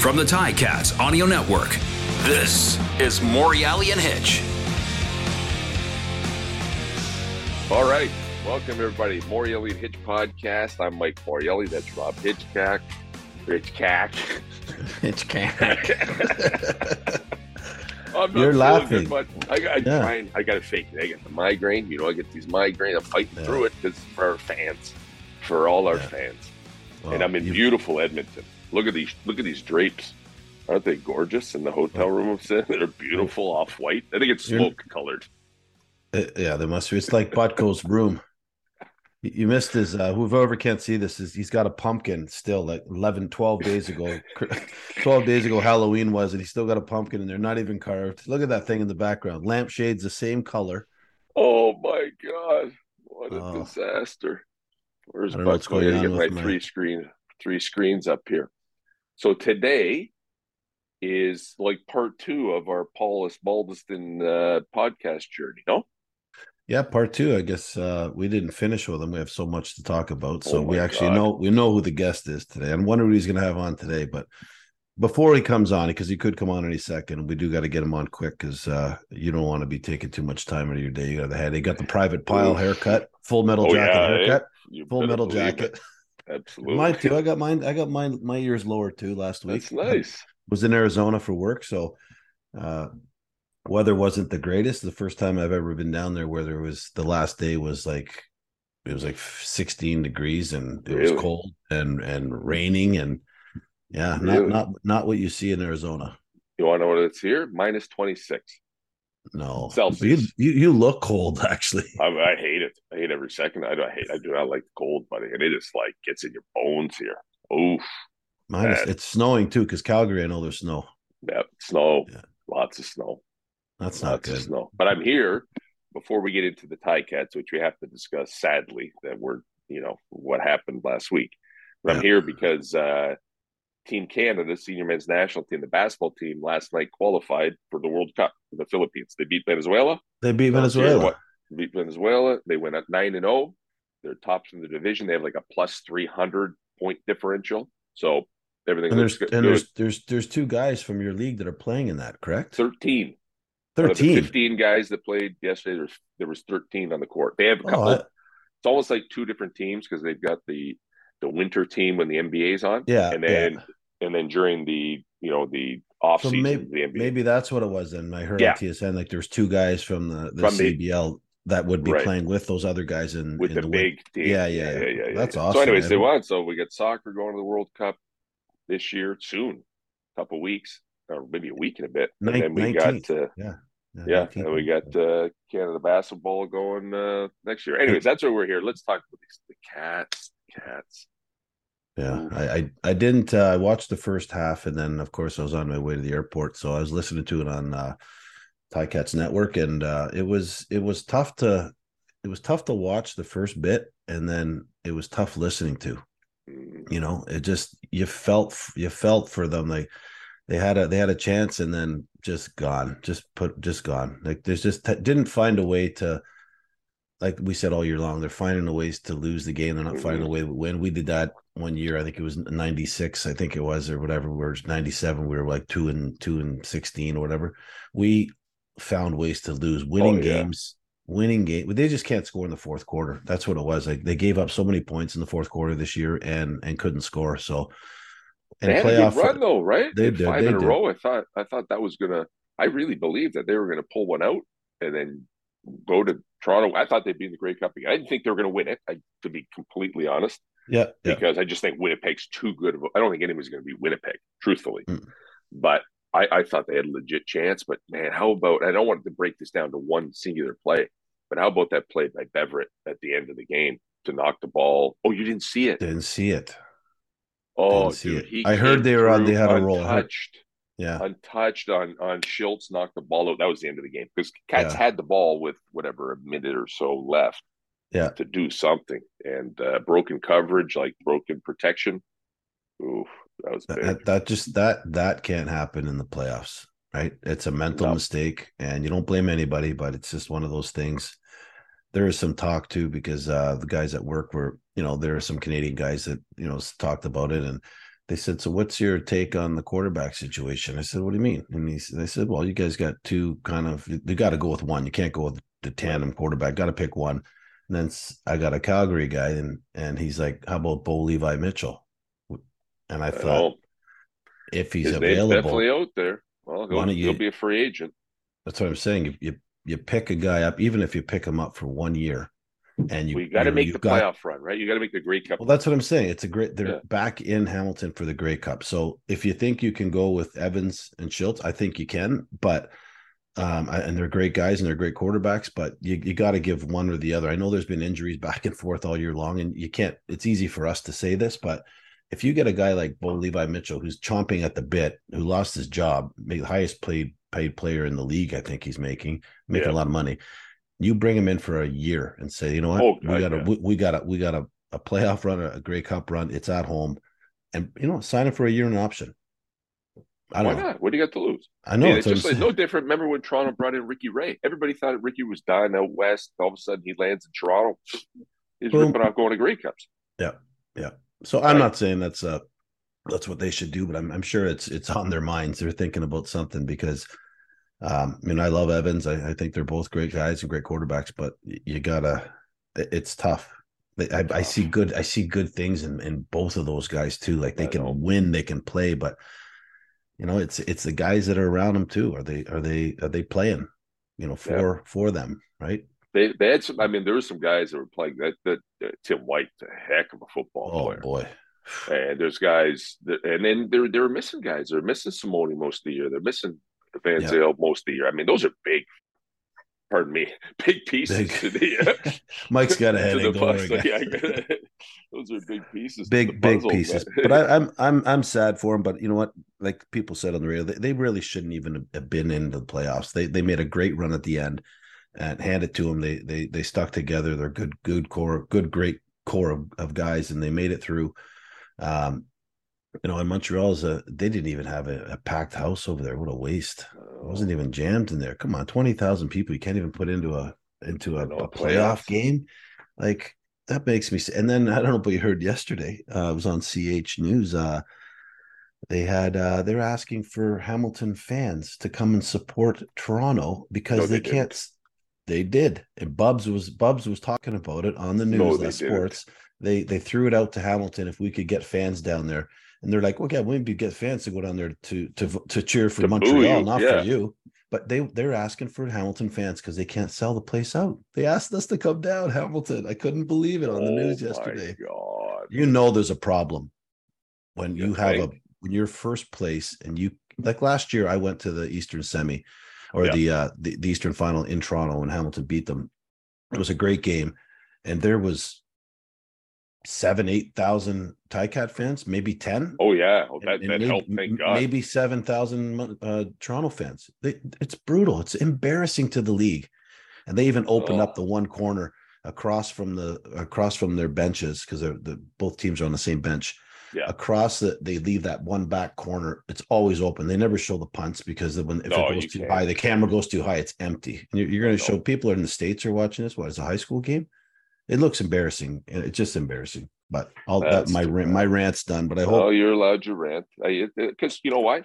From the Ticats Audio Network, this is Morreale and Hitch. All right. Welcome, everybody. Morreale and Hitch podcast. I'm Mike Morreale. That's Rob Hitchcock. Hitchcock. Hitchcock. I'm not You're laughing. Good, but I, got- I, Yeah. trying, I got to fake it. I get the migraine. You know, I get these migraines. I'm fighting Yeah. through it because for our fans, for all our Yeah. fans. Well, and I'm in you- beautiful Edmonton. Look at these. Look at these drapes. Aren't they gorgeous in the hotel room I'm sitting? They're beautiful off white. I think it's smoke colored. Uh, yeah, they must be. It's like Butko's room. You missed his. Uh, whoever can't see this is he's got a pumpkin still, like 11, 12 days ago. 12 days ago, Halloween was, and he's still got a pumpkin, and they're not even carved. Look at that thing in the background. Lampshades, the same color. Oh my god! What a Oh. disaster. Where's I don't know what's Butko? I get my, my- three screen three screens up here. So today is like part two of our Paul Osbaldiston uh, podcast journey. No, Yeah, part two. I guess uh, we didn't finish with him. We have so much to talk about. So Oh we actually God. know we know who the guest is today. I'm wondering who he's going to have on today. But before he comes on, because he could come on any second, we do got to get him on quick because uh, you don't want to be taking too much time out of your day. You got the head. He got the private pile haircut, full metal Oh, jacket yeah, eh? haircut, full metal jacket. Absolutely, Mine too. I got mine. I got mine. My ears lower too last week. That's nice. was in Arizona for work, so uh weather wasn't the greatest. The first time I've ever been down there where there was the last day was like it was like 16 degrees and it Really? was cold and and raining and yeah, Really? not not not what you see in Arizona. You want to know what it's here? Minus twenty six. No. Celsius. You, you you look cold actually. I, I hate it. I hate every second. I do. I hate. I do not like the cold, buddy. And it is like gets in your bones here. Oof. Bad. it's snowing too because Calgary, I know there's snow. Yep. Snow. Yeah. Lots of snow. That's not Lots good. snow. But I'm here before we get into the Ticats, which we have to discuss. Sadly, that we're you know what happened last week. But I'm here because uh, Team Canada, senior men's national team, the basketball team, last night qualified for the World Cup in the Philippines. They beat Venezuela. They beat Venezuela. what- beat Venezuela. They went at nine and zero. They're tops in the division. They have like a plus three hundred point differential. So everything And there's good. and there's there's there's two guys from your league that are playing in that, correct? thirteen. Out of the 13. 15 guys that played yesterday, there's there was 13 on the court. They have a Oh, couple. I- it's almost like two different teams because they've got the the winter team when the NBA's on, yeah, and yeah. And then during the you know the off So season, maybe the NBA. maybe that's what it was. Then I heard Yeah. TSN like there's two guys from the, the From the- CBL that would be Right. playing with those other guys in with in the, win- big team. Yeah, yeah, yeah. That's awesome. So, anyways, man. they won. So we got soccer going to the World Cup this year soon, a couple weeks or maybe a week and a bit, and Nin- then we 19th. got. Uh, Yeah, Yeah, 19. and we got uh, Canada basketball going uh, next year. Anyways, that's why we're here. Let's talk about these the cats. Cats. Yeah, I, I I didn't. Uh, I watched the first half, and then of course I was on my way to the airport, so I was listening to it on uh, Ticats Network, and uh, it was it was tough to it was tough to watch the first bit, and then it was tough listening to. You know it just you felt you felt for them like they had a they had a chance and then just gone just put just gone like there's just didn't find a way to like we said all year long they're finding the ways to lose the game they're not finding mm-hmm. a way to win we did that one year i think it was 96 i think it was or whatever we were 97 we were like 2 and 2 and 16 or whatever we found ways to lose oh, winning Oh, yeah. games winning game they just can't score in the fourth quarter that's what it was like they gave up so many points in the fourth quarter this year and and couldn't score so and they good run though, right? They did, five they in a row. I thought I thought that was gonna. I really believed that they were gonna pull one out and then go to Toronto. I thought they'd be in the Grey Cup again. I didn't think they were gonna win it. I, to be completely honest, yeah yeah because I just think Winnipeg's too good. Of a, I don't think anyone's gonna be Winnipeg, truthfully. Mm. But I, I thought they had a legit chance. But man, how about? I don't want to break this down to one singular play, but how about that play by Beverett at the end of the game to knock the ball? Oh, you didn't see it. didn't see it Oh, Didn't see dude, it. I heard they were on- they had a roll. Untouched, yeah untouched on on Schultz knocked the ball out. That was the end of the game because Cats Yeah. had the ball with whatever a minute or so left. Yeah. to do something and uh, broken coverage, like broken protection. Oof, that was big. that, that just that that can't happen in the playoffs right it's a mental No. mistake and you don't blame anybody but it's just one of those things there is some talk too because uh the guys at work were you know there are some canadian guys that you know talked about it and they said, "So what's your take on the quarterback situation?" I said, "What do you mean?" And he, they said, "Well, you guys got two kind of. You got to go with one. You can't go with the tandem quarterback. Got to pick one." And then I got a Calgary guy, and and he's like, "How about Bo Levi Mitchell?" And I thought, if he's available, definitely out there. Well, he'll, you- he'll be a free agent. that's what I'm saying. You, you you pick a guy up, even if you pick him up for one year, and you we got to make the got- playoff run, right? You got to make the Grey Cup. Well, that's what I'm saying. It's a great. They're Yeah. back in Hamilton for the Grey Cup. So if you think you can go with Evans and Schultz, I think you can. But um, I- and they're great guys and they're great quarterbacks. But you you got to give one or the other. I know there's been injuries back and forth all year long, and you can't. It's easy for us to say this, but if you get a guy like Bo Levi Mitchell who's chomping at the bit, who lost his job, made the highest paid paid player in the league, I think he's making making Yeah. a lot of money. You bring him in for a year and say, you know what, Oh, we got a we, we got a we got a, a playoff run, a Grey Cup run. It's at home, and you know, sign him for a year and an option. I don't know. not? What do you got to lose? I know Yeah, it's it's just like saying. no different. Remember when Toronto brought in Ricky Ray? Everybody thought Ricky was dying out west. All of a sudden, he lands in Toronto. He's Boom. ripping off going to Grey Cups. Yeah, yeah. So I'm Right. not saying that's uh that's what they should do, but I'm I'm sure it's it's on their minds. They're thinking about something because um, I mean I love Evans. I, I think they're both great guys and great quarterbacks, but you gotta it- it's tough. I, I see good I see good things in, in both of those guys too. Like they can win, they can play, but you know it's it's the guys that are around them too. Are they are they are they playing? You know for for them, right? They they had some. I mean, there were some guys that were playing. That that uh, Tim White, a heck of a football Oh player. boy, And there's guys, that, and then they're they're missing guys. They're missing Simone most of the year. They're missing Van Yeah. Zale most of the year. I mean, those are big. Pardon me, big pieces Big. to the. Mike's got a headache. the Don't puzzle. Yeah, I get it. those are big pieces. big big puzzle, pieces but- but I, i'm i'm i'm sad for him but you know what like people said on the radio they, they really shouldn't even have been into the playoffs they they made a great run at the end and hand it to them they they they stuck together they're good good core good great core of, of guys and they made it through um you know in montreal's a they didn't even have a, a packed house over there. What a waste. It wasn't even jammed in there. Come on 20,000 people you can't even put into a into a, know, a playoff game? Like that makes me and then i don't know if you heard yesterday uh it was on ch news uh they had uh they're asking for hamilton fans to come and support toronto because No, they, they can't they did and bubs was bubs was talking about it on the news No, they sports they they threw it out to hamilton if we could get fans down there and they're like, well, yeah, maybe get fans to go down there to to to cheer for To Montreal, not yeah. for you. But they they're asking for Hamilton fans because they can't sell the place out. They asked us to come down, Hamilton. I couldn't believe it on the news Oh, yesterday. God. You know, there's a problem when you You have a when you're first place and you like last year. I went to the Eastern Semi or Yeah. the uh the, the Eastern Final in Toronto and Hamilton beat them. It was a great game, and there was seven eight thousand Ticat fans, maybe ten Oh yeah, oh, that, and- and that maybe, helped. Thank God. Maybe seven thousand uh, Toronto fans. They, it's brutal. It's embarrassing to the league, and they even opened up the one corner across from the across from their benches because they're the both teams are on the same bench. Yeah. Across the they leave that one back corner. It's always open. They never show the punts because when if No, it goes too can't. high, the camera goes too high. It's empty. And you're, you're going to show people in the states are watching this. What is a high school game? It looks embarrassing. It's just embarrassing. But all that my rant, my rant's done. But I hope Oh, you're allowed your rant. Because you know why?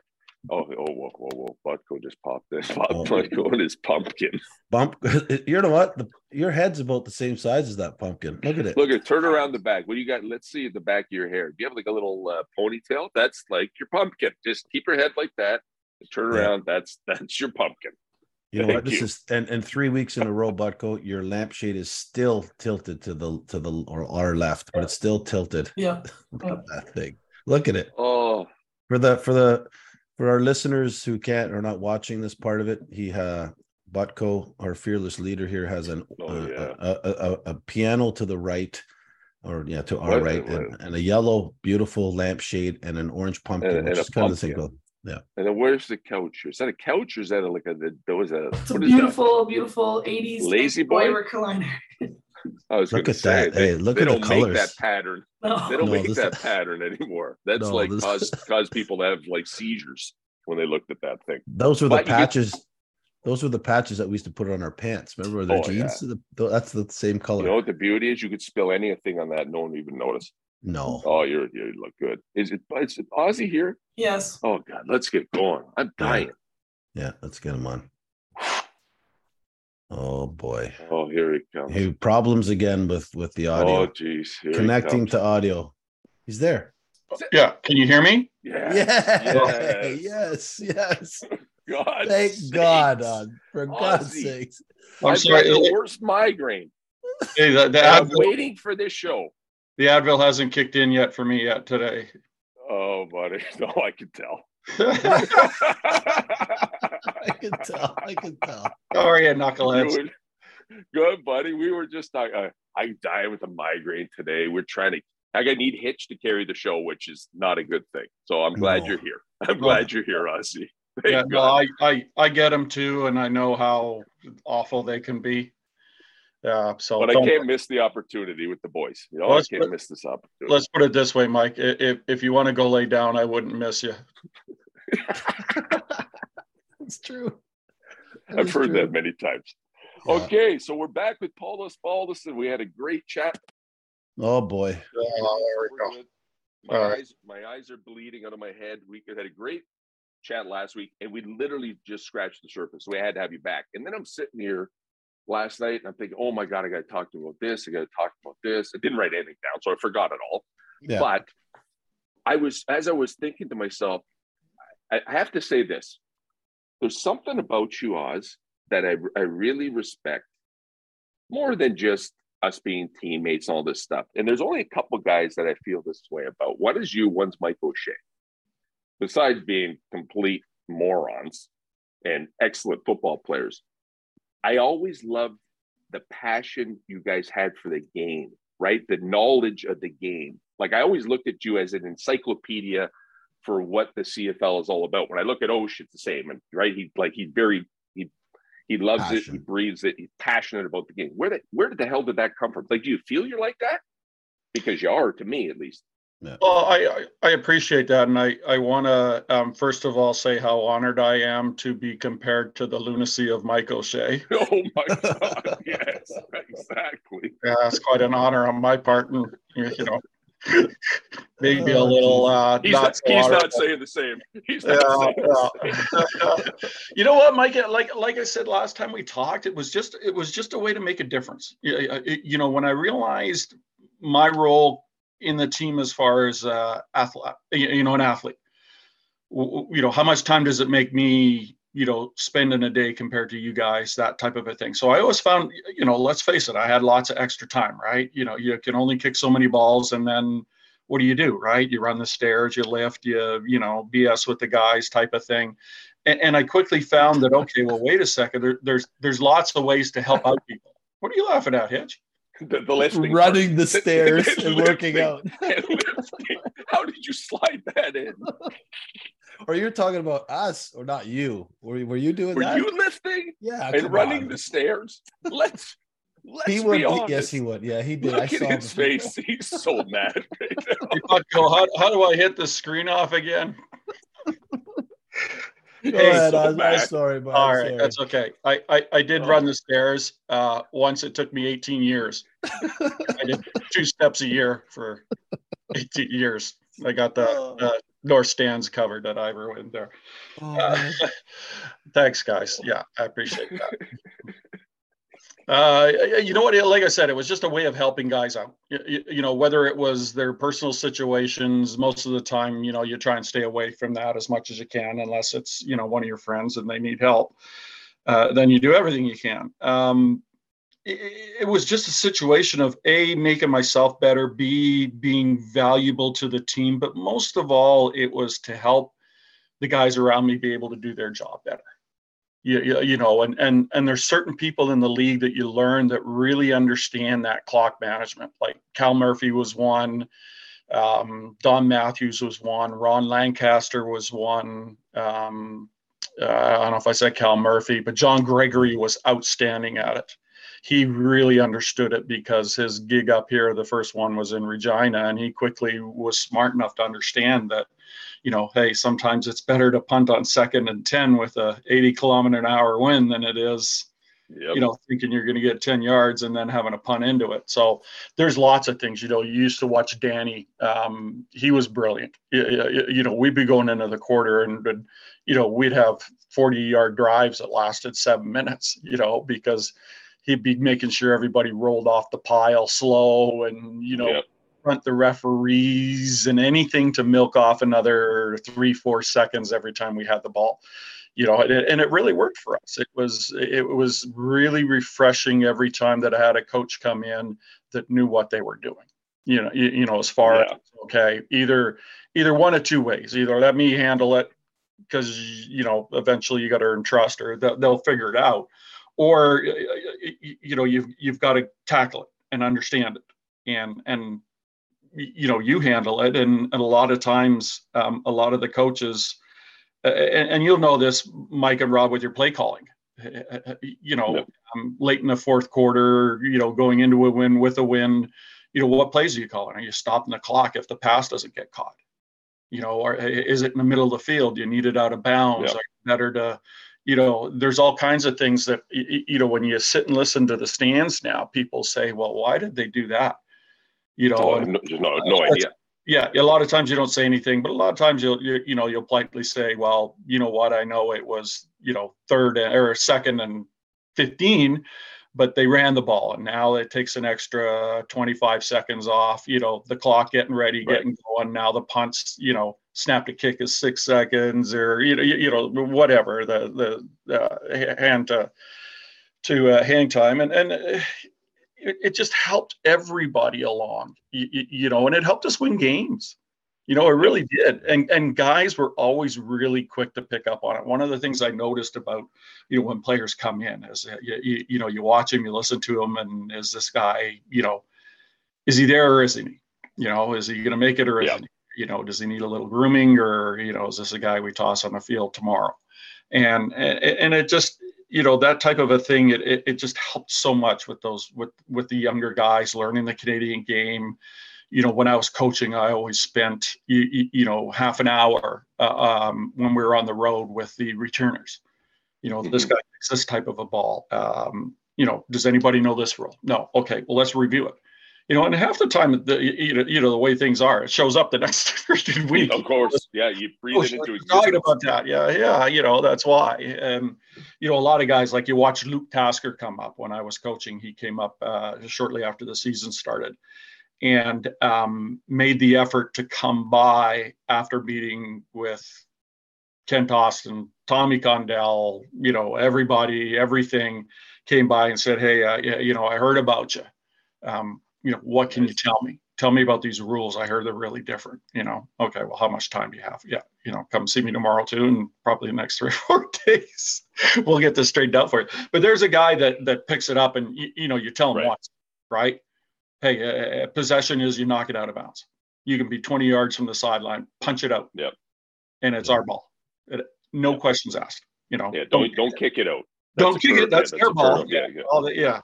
Oh, oh, whoa, whoa, whoa! Butko just popped this. Oh. Butko and his pumpkin. bump. You know what? The, your head's about the same size as that pumpkin. Look at it. Look at it turn around the back. What do you got? Let's see the back of your hair. Do you have like a little uh, ponytail? That's like your pumpkin. Just keep your head like that. and Turn Yeah. around. That's that's your pumpkin. You know what? This you. is and, and three weeks in a row, Butko, your lampshade is still tilted to the to the or our left, but it's still tilted. Yeah. Look at that thing. Look at it. Oh, For the for the for our listeners who can't or not watching this part of it, he uh Butko, our fearless leader here, has an Oh, uh, yeah. a, a, a, a piano to the right, or yeah, to our What- right, and, and a yellow, beautiful lampshade and an orange pumpkin, And- which and is kind of the same pumpkin. color. and then where's the couch? Is that a couch or is that a, like a there was a It's a what is that? beautiful, beautiful 80s Lazy boy? recliner. I was Look at say, that. They, Hey, look they at don't make colors. that pattern. No. They don't No, make this- that pattern anymore. That's No, like this- cause cause people to have like seizures when they looked at that thing. Those were the But you get- patches. Those were the patches that we used to put on our pants. Remember the Oh, yeah. jeans? The- that's the same color. You know what the beauty is? You could spill anything on that, no one would even notice. No. Oh, you're you look good. Is it? Is it Ozzy here? Yes. Oh God, let's get going. I'm dying. Yeah, let's get him on. Oh boy. Oh, here he comes. Hey, problems again with with the audio. oh, audio. jeez. Here Connecting to audio. He's there. Yeah, can you hear me? Yeah. Yeah. Yes. Yes. Yes. God. Thank sakes. God. On for God's Ozzy. sakes. I'm I've sorry. got the worst migraine. Hey, the, the, And I'm Advil, waiting for this show. the Advil hasn't kicked in yet for me yet today. Oh, buddy. No, I can tell. I can tell. I can tell. Sorry, you You knuckleheads. would- Good, buddy. We were just talking. Uh, I die with a migraine today. We're trying to. I got need Hitch to carry the show, which is not a good thing. So I'm glad No. you're here. I'm glad you're here, Ozzy. Thank Yeah, no, I, I, I get them too, and I know how awful they can be. Yeah, so but I don't- can't miss the opportunity with the boys. You know, I let's can't put- miss this opportunity. let's put it this way, Mike. If if you want to go lay down, I wouldn't miss you. It's true. I've heard that many times. Yeah. Okay, so we're back with Paulus Paulus, and we had a great chat. Oh boy. Oh, there we go. My All right. eyes, my eyes are bleeding out of my head. We had a great chat last week, and we literally just scratched the surface. So We had to have you back. And then I'm sitting here last night, and I'm thinking, "Oh my god, I got to talk to about this. I got to talk about this." I didn't write anything down, so I forgot it all. Yeah. But I was, as I was thinking to myself, I, I have to say this: there's something about you, Oz, that I, I really respect more than just us being teammates and all this stuff. And there's only a couple guys that I feel this way about. One is you, one's Mike O'Shea. Besides being complete morons and excellent football players, I always loved the passion you guys had for the game, right? The knowledge of the game. Like I always looked at you as an encyclopedia for what the CFL is all about. When I look at Osh, it's the same. And right, he like he's very he he loves it, he breathes it, he's passionate about the game. Where the where did the hell did that come from? Like, do you feel you're like that? Because you are to me at least. Well, I, I I appreciate that, and I I want to um, first of all say how honored I am to be compared to the lunacy of Mike O'Shea. Oh my god, yes, exactly. Yeah, it's quite an honor on my part, and you know, maybe a little uh, He's not not, he's not saying the same. He's not Yeah, saying the yeah. you know what, Mike? Like like I said last time we talked, it was just it was just a way to make a difference. You, you know, when I realized my role in the team as far as uh, athlete, you know, an athlete. You know, how much time does it make me? You know, spend in a day compared to you guys, that type of a thing. So I always found, you know, let's face it, I had lots of extra time, right? You know, you can only kick so many balls, and then what do you do right you run the stairs you lift you you know bs with the guys type of thing and, and i quickly found that okay well wait a second there, there's there's lots of ways to help out people what are you laughing at hitch the, the lifting Running the stairs and working out. and. How did you slide that in? Or you're talking about us or not you? Were, were you doing Were that? you lifting yeah. and running on. the stairs? Let's let's He be would. honest. Yes, he would. Yeah, he did. I Look saw at him. his face. He's so mad right now. You thought, go, how, how do i hit the screen off again Go Hey, ahead. so I'm, I'm sorry, but All right, sorry. that's okay i i, I did Oh. run the stairs uh once it took me 18 years i did two steps a year for 18 years i got the, Oh. the north stands covered that i ever went there Oh, Uh, thanks, guys. Yeah, I appreciate that. Uh, you know what? Like I said, it was just a way of helping guys out. You, you know, whether it was their personal situations, most of the time, you know, you try and stay away from that as much as you can, unless it's you know one of your friends and they need help. Uh, then you do everything you can. Um, it, it was just a situation of a making myself better, b being valuable to the team, but most of all, it was to help the guys around me be able to do their job better. You, you, know, and and and there's certain people in the league that you learn that really understand that clock management. Like Cal Murphy was one, um, Don Matthews was one, Ron Lancaster was one. Um, uh, I don't know if I said Cal Murphy, but John Gregory was outstanding at it. He really understood it because his gig up here, the first one was in Regina, and he quickly was smart enough to understand that you know, hey, sometimes it's better to punt on second and 10 with a 80 kilometer an hour wind than it is Yep. you know, thinking you're going to get 10 yards and then having a punt into it. So there's lots of things, you know, you used to watch Danny. Um, he was brilliant. You, you know, we'd be going into the quarter and, and, you know, we'd have 40 yard drives that lasted seven minutes, you know, because he'd be making sure everybody rolled off the pile slow and, you know, Yep. Front the referees and anything to milk off another three, four seconds every time we had the ball you know, and it, and it really worked for us. It was it was really refreshing every time that I had a coach come in that knew what they were doing. You know, you, you know, as far Yeah. as okay, either either one of two ways. Either let me handle it because you know eventually you got to earn trust, or they'll, they'll figure it out, or you know you've you've got to tackle it and understand it, and and you know you handle it, and, and a lot of times um, a lot of the coaches uh, and, and you'll know this, Mike and Rob, with your play calling. Uh, You know, Yep. um, late in the fourth quarter, you know, going into a win with a win, you know, what plays are you calling? Are you stopping the clock if the pass doesn't get caught? You know, or is it in the middle of the field? You need it out of bounds. Yep. Are you better to, you know, there's all kinds of things that, you know, when you sit and listen to the stands now, people say, well, why did they do that? You know, Oh, and- just no, no idea. yeah a lot of times you don't say anything but a lot of times you'll you, you know you'll politely say well you know what i know it was you know third and- or second and 15 but they ran the ball and now it takes an extra 25 seconds off you know the clock getting ready Right. getting going now the punts you know snap to kick is six seconds or you know you, you know whatever the the uh, hand to to uh, hang time and and uh, it, it just helped everybody along you, you know and it helped us win games. You know it really did. And and guys were always really quick to pick up on it. One of the things i noticed about you know when players come in is uh, you, you, you know you watch him you listen to him and is this guy you know is he there or isn't he you know is he going to make it or Yeah. isn't he you know does he need a little grooming or you know is this a guy we toss on the field tomorrow? And and, and it just you know that type of a thing it, it, it just helped so much with those with with the younger guys learning the canadian game. You know when i was coaching i always spent you, you, know half an hour uh, um, when we were on the road with the returners. You know this Mhm. guy this type of a ball. Um, you know does anybody know this rule? No. Okay well let's review it you know and half the time the you know, you know the way things are it shows up the next week Of course. Yeah, you breathe Oh, it into existence. about that. Yeah, yeah, you know, that's why. And you know, a lot of guys like you watch Luke Tasker come up when I was coaching. He came up uh, shortly after the season started and um, made the effort to come by after meeting with Kent Austin, Tommy Condell, you know, everybody, everything came by and said, Hey, uh, yeah, you know, I heard about you. Um, you know, what can you tell me? Tell me about these rules. I heard they're really different. You know, okay, well, how much time do you have? Yeah, you know, come see me tomorrow too, and probably the next three or four days, we'll get this straightened out for you. But there's a guy that that picks it up, and you, you know, you tell him Right. once, right? Hey, uh, possession is you knock it out of bounds. You can be 20 yards from the sideline, punch it out. Yep. And it's our ball. It, no questions asked. You know, Yeah, don't don't kick it out. don't kick it. That's Yeah, their ball. Yeah, yeah. all that. Yeah,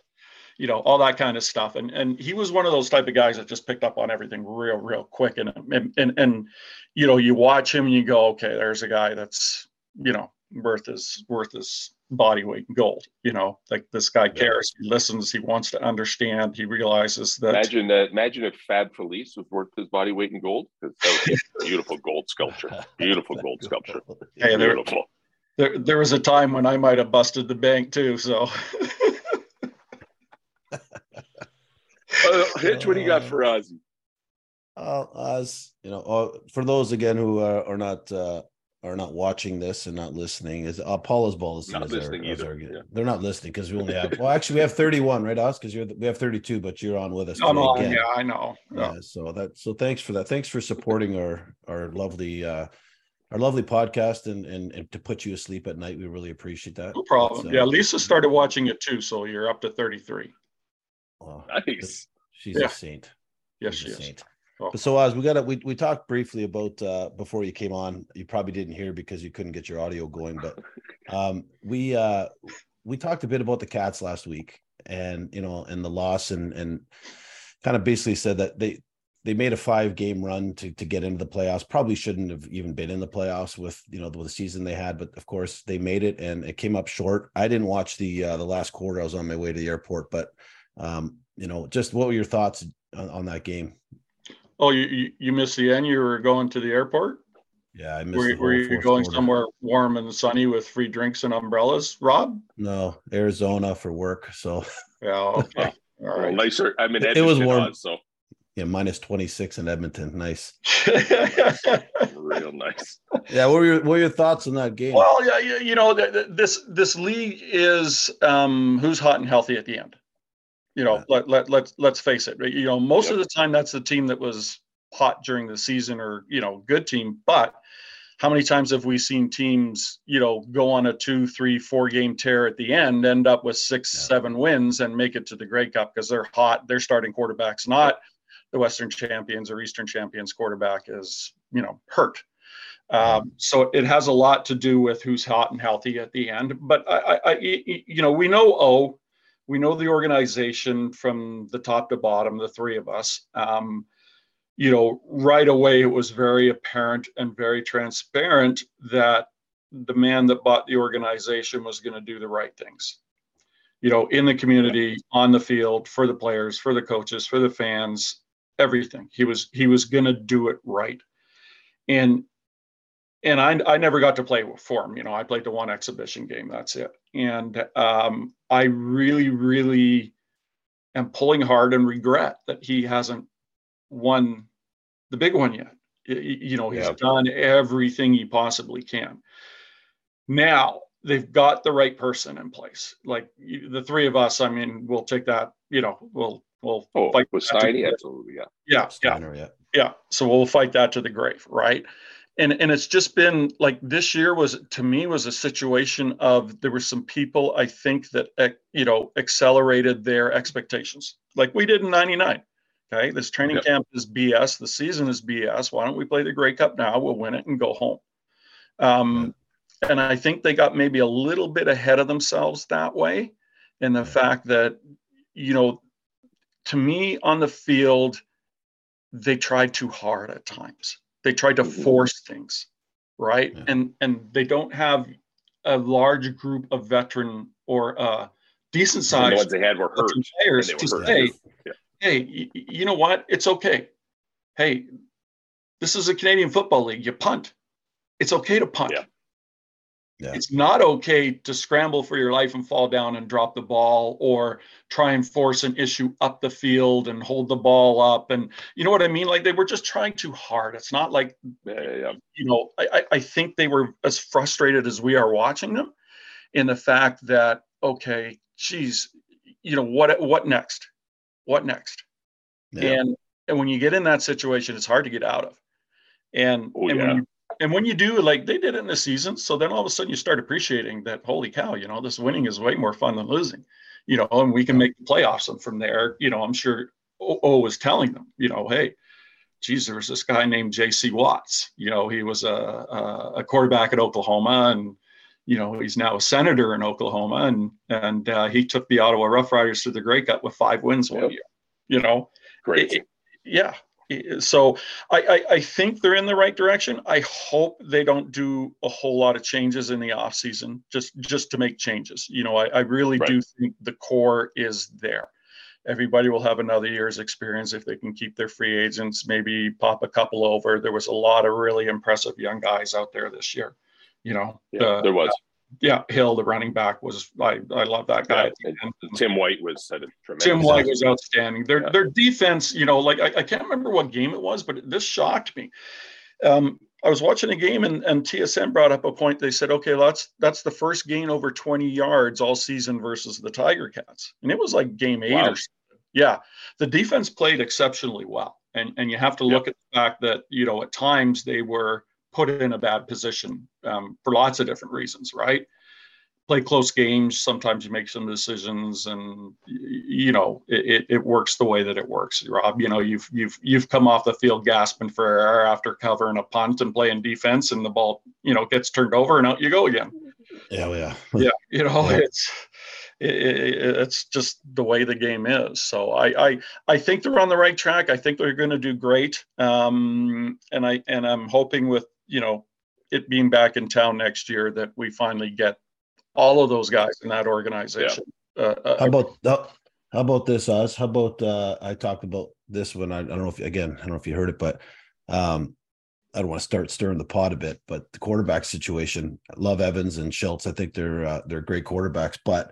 you know, all that kind of stuff. And and he was one of those type of guys that just picked up on everything real, real quick. And and and, and you know, you watch him and you go, okay, there's a guy that's you know worth his worth his body weight in gold. You know, like this guy cares. He listens. He wants to understand. He realizes that. Imagine that. Imagine if Fab Felice was worth his body weight in gold. 'cause That was a beautiful gold sculpture. Beautiful gold sculpture. Hey, there- Beautiful. There, there was a time when I might have busted the bank too. So Uh, Hitch, what do you got for us? Uh, as you know, uh, for those again who are, are not uh, are not watching this and not listening, is uh, Paula's ball is Not is our- either, our- yeah. They're not listening because we only have. Well, actually, we have thirty one, right, Oz? Because you're we have thirty two, but you're on with us. On. again. Yeah, I know. Yeah. Yeah, so that so thanks for that. Thanks for supporting our our lovely uh our lovely podcast and and, and to put you asleep at night. We really appreciate that. No problem. Uh, Yeah, Lisa started watching it too, so you're up to 33. Well, Nice. she's Yeah. a saint. Yes, She's she a is. saint. Oh. But so as we got to we we talked briefly about uh before you came on. You probably didn't hear because you couldn't get your audio going, but um we uh we talked a bit about the cats last week and you know and the loss and and kind of basically said that they they made a five game run to to get into the playoffs. Probably shouldn't have even been in the playoffs with you know the, the season they had, but of course they made it and it came up short. I didn't watch the uh, the last quarter. I was on my way to the airport, but um, you know, just what were your thoughts on, on that game? Oh, you you missed the end. You were going to the airport. Yeah, I missed. Were, were you going quarter. somewhere warm and sunny with free drinks and umbrellas, Rob? No, Arizona for work. So yeah, okay, all right. Well, nicer. I mean, it was warm. so yeah, minus twenty six in Edmonton. Nice. Real nice. Yeah, what were your what were your thoughts on that game? Well, yeah, you know, this this league is um, who's hot and healthy at the end. You know, yeah. let let let let's face it. You know, most yep. of the time that's the team that was hot during the season or you know good team but how many times have we seen teams you know go on a two three four game tear at the end end up with six yeah. seven wins and make it to the grey cup because they're hot they're starting quarterbacks not the western champions or eastern champions quarterback is you know hurt um, so it has a lot to do with who's hot and healthy at the end but I, I, I you know we know oh we know the organization from the top to bottom the three of us um, you know, right away it was very apparent and very transparent that the man that bought the organization was going to do the right things. You know, in the community, on the field, for the players, for the coaches, for the fans, everything. He was he was going to do it right. And and I, I never got to play for him. You know, I played the one exhibition game. That's it. And um, I really, really am pulling hard and regret that he hasn't won the big one yet. You know, he's yeah. done everything he possibly can. Now they've got the right person in place. Like the three of us, I mean, we'll take that. You know, we'll we'll oh, fight with Steiny, absolutely, yeah, yeah, Steiner, yeah, yeah. So we'll fight that to the grave, right? And and it's just been like this year was to me was a situation of there were some people I think that you know accelerated their expectations, like we did in '99. Okay, this training yep. camp is BS. The season is BS. Why don't we play the Grey Cup now? We'll win it and go home. Um, and I think they got maybe a little bit ahead of themselves that way, in the fact that, you know, to me on the field, they tried too hard at times. They tried to mm-hmm. force things, right? Yeah. And and they don't have a large group of veteran or uh, decent sized the ones they had were hurt players to say, yeah hey, you know what? It's okay. Hey, this is a Canadian Football League. You punt. It's okay to punt. Yeah. Yeah. It's not okay to scramble for your life and fall down and drop the ball or try and force an issue up the field and hold the ball up. And you know what I mean? Like they were just trying too hard. It's not like, yeah, yeah, you know, I, I think they were as frustrated as we are watching them in the fact that, okay, geez, you know, what, what next? what next? Yeah. And and when you get in that situation, it's hard to get out of. And oh, and yeah. when you and when you do, like they did it in the season, so then all of a sudden you start appreciating that holy cow, you know, this winning is way more fun than losing. You know, and we can make the playoffs. And from there, you know, I'm sure O was telling them, you know, hey, geez, there was this guy named J.C. Watts. You know, he was a, a, a quarterback at Oklahoma, and you know, he's now a senator in Oklahoma, and and uh, he took the Ottawa Rough Riders to the Grey Cup with five wins one year. You know, great. It, yeah. So I, I, I think they're in the right direction. I hope they don't do a whole lot of changes in the off season just just to make changes. You know, I, I really right. do think the core is there. Everybody will have another year's experience if they can keep their free agents, maybe pop a couple over. There was a lot of really impressive young guys out there this year. You know, yeah, there was. Yeah, Hill, the running back, was I, I love that guy. Yeah, Tim White was a tremendous. Tim White was outstanding. Their yeah. their defense, you know, like I, I, can't remember what game it was, but this shocked me. Um, I was watching a game and, and TSN brought up a point. They said, okay, that's that's the first gain over 20 yards all season versus the Tiger Cats. And it was like game eight wow. or something. Yeah. The defense played exceptionally well. And and you have to look yep. at the fact that, you know, at times they were put in a bad position um, for lots of different reasons, right? Play close games. Sometimes you make some decisions, and you know it, it works the way that it works. Rob, you know you've you've you've come off the field gasping for air after covering a punt and playing defense, and the ball you know gets turned over, and out you go again. Yeah, yeah, yeah. You know yeah. it's it, it, it's just the way the game is. So I, I, I think they're on the right track. I think they're going to do great. Um, and I, and I'm hoping with, you know, it being back in town next year that we finally get all of those guys in that organization. Yeah. Uh, uh, how about, how about this, Oz? How about, uh, I talked about this one. I, I don't know if, again, I don't know if you heard it, but, um, I don't want to start stirring the pot a bit, but the quarterback situation, love Evans and Schultz. I think they're uh, they're great quarterbacks, but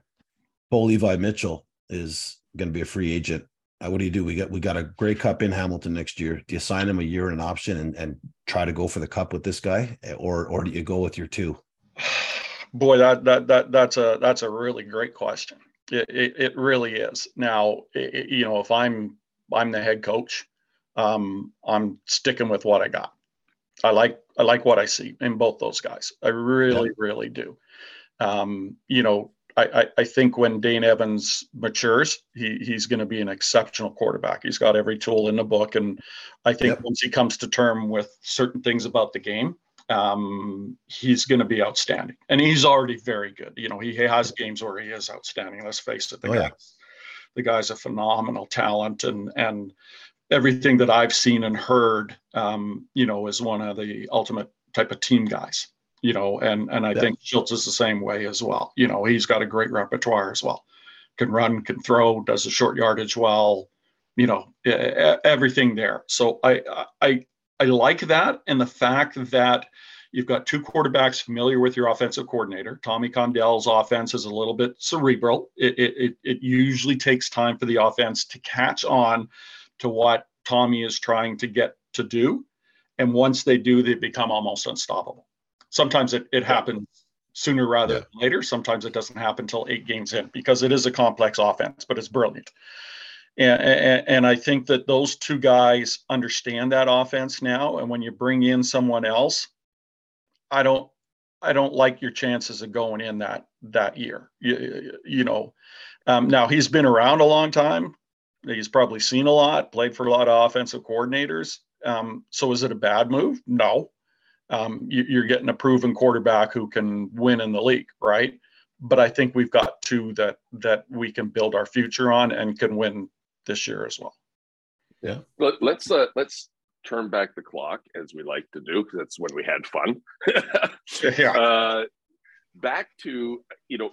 Bo Levi Mitchell is going to be a free agent. Uh, what do you do? We got we got a Grey Cup in Hamilton next year. Do you sign him a year and an option and, and try to go for the cup with this guy, or or do you go with your two? Boy, that that that that's a that's a really great question. It it, it really is. Now, it, you know, if I'm I'm the head coach, um, I'm sticking with what I got. I like I like what I see in both those guys. I really yeah. really do. Um, you know, I, I, think when Dane Evans matures, he, he's going to be an exceptional quarterback. He's got every tool in the book. And I think yep. once he comes to term with certain things about the game, um, he's going to be outstanding. And he's already very good. You know, he has games where he is outstanding. Let's face it. The, oh, guy, yeah. the guy's a phenomenal talent. And, and everything that I've seen and heard, um, you know, is one of the ultimate type of team guys you know, and and I yeah. think Schultz is the same way as well. You know, he's got a great repertoire as well. Can run, can throw, does the short yardage well. You know, everything there. So I I I like that, and the fact that you've got two quarterbacks familiar with your offensive coordinator. Tommy Condell's offense is a little bit cerebral. It it it usually takes time for the offense to catch on to what Tommy is trying to get to do. And once they do, they become almost unstoppable sometimes it, it happens sooner rather yeah. than later. Sometimes it doesn't happen until eight games in because it is a complex offense, but it's brilliant. And, and, and, I think that those two guys understand that offense now. And when you bring in someone else, I don't, I don't like your chances of going in that that year. You, you know, um, now he's been around a long time. He's probably seen a lot, played for a lot of offensive coordinators. Um, so is it a bad move? No, um, you, are getting a proven quarterback who can win in the league, right? But I think we've got two that that we can build our future on and can win this year as well. Yeah. Let, let's uh, let's turn back the clock as we like to do because that's when we had fun. yeah. Uh, back to you know,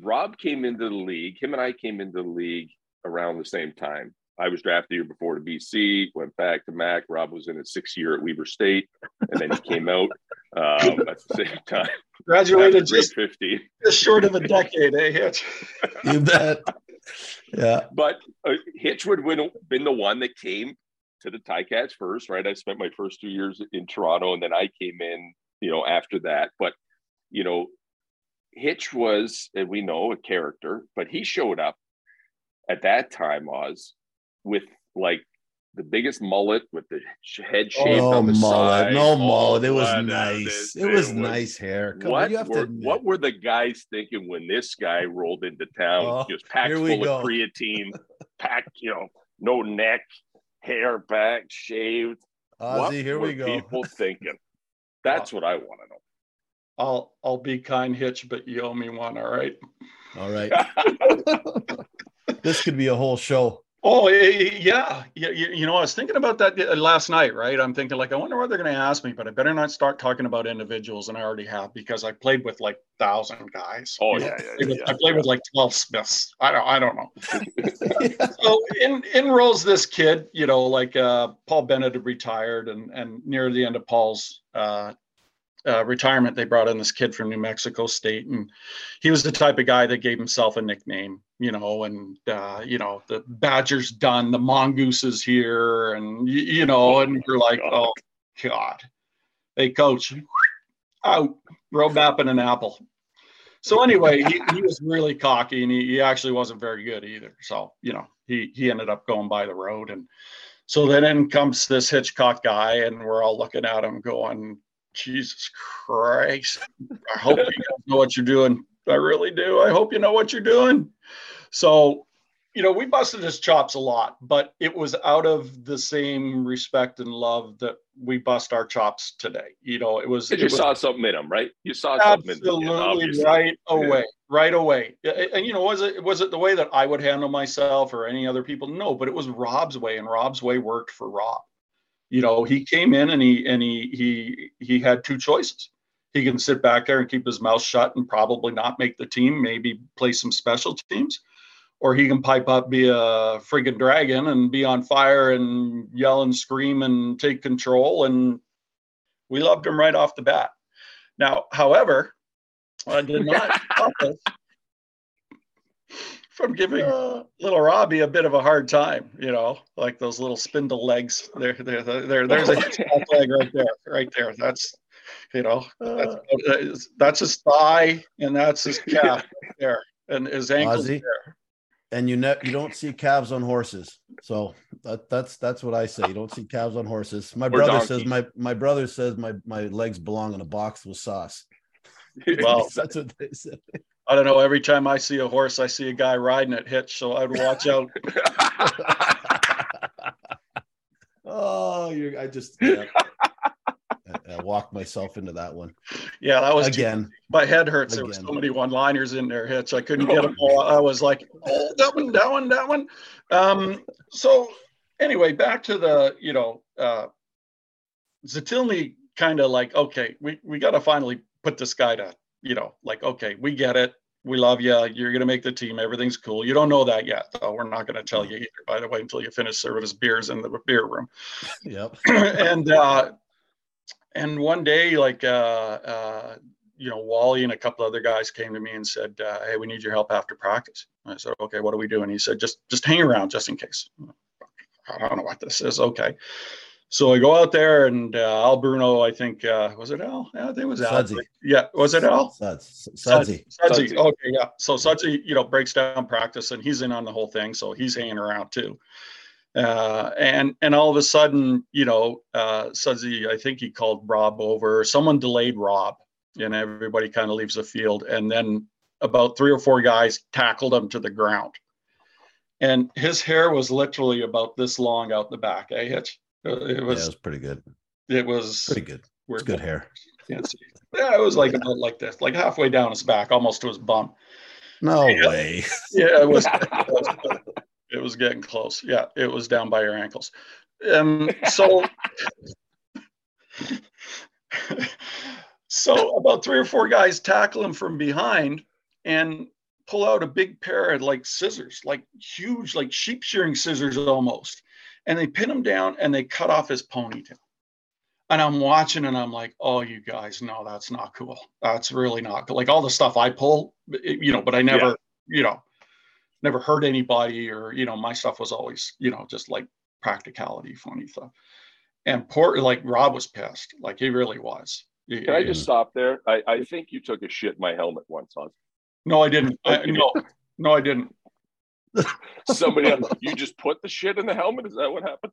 Rob came into the league. Him and I came into the league around the same time. I was drafted the year before to BC, went back to Mac. Rob was in his sixth year at Weber State, and then he came out um, at the same time. Graduated just 50. Just short of a decade, eh, Hitch? you bet. Yeah. But uh, Hitch would have been the one that came to the Ticats first, right? I spent my first two years in Toronto, and then I came in, you know, after that. But, you know, Hitch was, and we know, a character, but he showed up at that time, Oz, with like the biggest mullet with the head shape oh, on the mullet. side. No oh, mullet. It was nice. It, it was, was nice hair. Come what, on, were, what were the guys thinking when this guy rolled into town? Oh, just packed full go. of creatine, packed, you know, no neck, hair back, shaved. Ozzy, what here we go. People thinking. That's oh. what I want to know. I'll I'll be kind, Hitch, but you owe me one. All right. All right. this could be a whole show. Oh yeah, yeah. You know, I was thinking about that uh, last night. Right, I'm thinking like, I wonder what they're going to ask me, but I better not start talking about individuals, and I already have because I played with like thousand guys. Oh yeah, yeah, yeah, I played with like twelve Smiths. I don't, I don't know. so in in rolls this kid, you know, like uh, Paul Bennett had retired, and and near the end of Paul's uh, uh, retirement, they brought in this kid from New Mexico State, and he was the type of guy that gave himself a nickname, you know, and uh, you know the Badger's done, the mongoose is here, and you, you know, and you're like, oh God, hey coach, out, roadmap and an apple. So anyway, he, he was really cocky, and he, he actually wasn't very good either. So you know, he he ended up going by the road, and so then in comes this Hitchcock guy, and we're all looking at him going, Jesus Christ. I hope you know what you're doing. I really do. I hope you know what you're doing. So, you know, we busted his chops a lot, but it was out of the same respect and love that we bust our chops today. You know, it was. You it was saw something in him, right? You saw something in him. absolutely right away, right away. And, you know, was it was it the way that I would handle myself or any other people? No, but it was Rob's way, and Rob's way worked for Rob. You know, he came in and he and he he he had two choices. He can sit back there and keep his mouth shut and probably not make the team, maybe play some special teams or he can pipe up, be a friggin' dragon and be on fire and yell and scream and take control. And we loved him right off the bat. Now, however, I did not from giving little Robbie a bit of a hard time, you know, like those little spindle legs. There, there, there, there's a leg right there, right there. That's, you know, that's, uh. that's his thigh and that's his calf there and his ankle there and you ne- you don't see calves on horses. So that, that's that's what I say. You don't see calves on horses. My or brother donkeys. says my my brother says my my legs belong in a box with sauce. Well, that's what they say. I don't know. Every time I see a horse, I see a guy riding it hitch, so I'd watch out. oh, you I just yeah. I walked myself into that one. Yeah, that was again. Too, my head hurts. Again. There were so many one-liners in there. Hitch. I couldn't get them all. I was like, oh, that one, that one, that one. Um, so anyway, back to the you know, uh, Zatilny kind of like, okay, we we got to finally put this guy to you know, like, okay, we get it. We love you. You're going to make the team. Everything's cool. You don't know that yet, though. We're not going to tell you either, by the way, until you finish serving us beers in the beer room. Yep. and uh, and one day, like, uh, uh, you know, Wally and a couple other guys came to me and said, uh, "Hey, we need your help after practice." I said, "Okay, what are we doing?" He said, "Just, just hang around, just in case." I don't know what this is. Okay, so I go out there and uh, Al Bruno, I think, uh, was it Al? Yeah, I think it was Al. Sudsy. Yeah, was it Al? Suds. Sudsy. Sudsy. Okay, yeah. So Sudsy, you know, breaks down practice and he's in on the whole thing, so he's hanging around too. Uh, and and all of a sudden, you know, uh, Sudsy, I think he called Rob over. Someone delayed Rob, and everybody kind of leaves the field. And then about three or four guys tackled him to the ground. And his hair was literally about this long out the back. Eh, Hitch? It was, yeah, it was pretty good. It was pretty good. It's good hair. Can't see. Yeah, it was like about like this, like halfway down his back, almost to his bum. No yeah. way. Yeah, it was. It was getting close. Yeah, it was down by your ankles. Um, so, so about three or four guys tackle him from behind and pull out a big pair of like scissors, like huge, like sheep shearing scissors almost. And they pin him down and they cut off his ponytail. And I'm watching and I'm like, oh, you guys, no, that's not cool. That's really not cool. Like all the stuff I pull, you know, but I never, yeah. you know, never hurt anybody or you know my stuff was always you know just like practicality funny stuff and poor like rob was pissed like he really was can i just stop there i i think you took a shit in my helmet once huh no i didn't I, no no i didn't somebody else, you just put the shit in the helmet is that what happened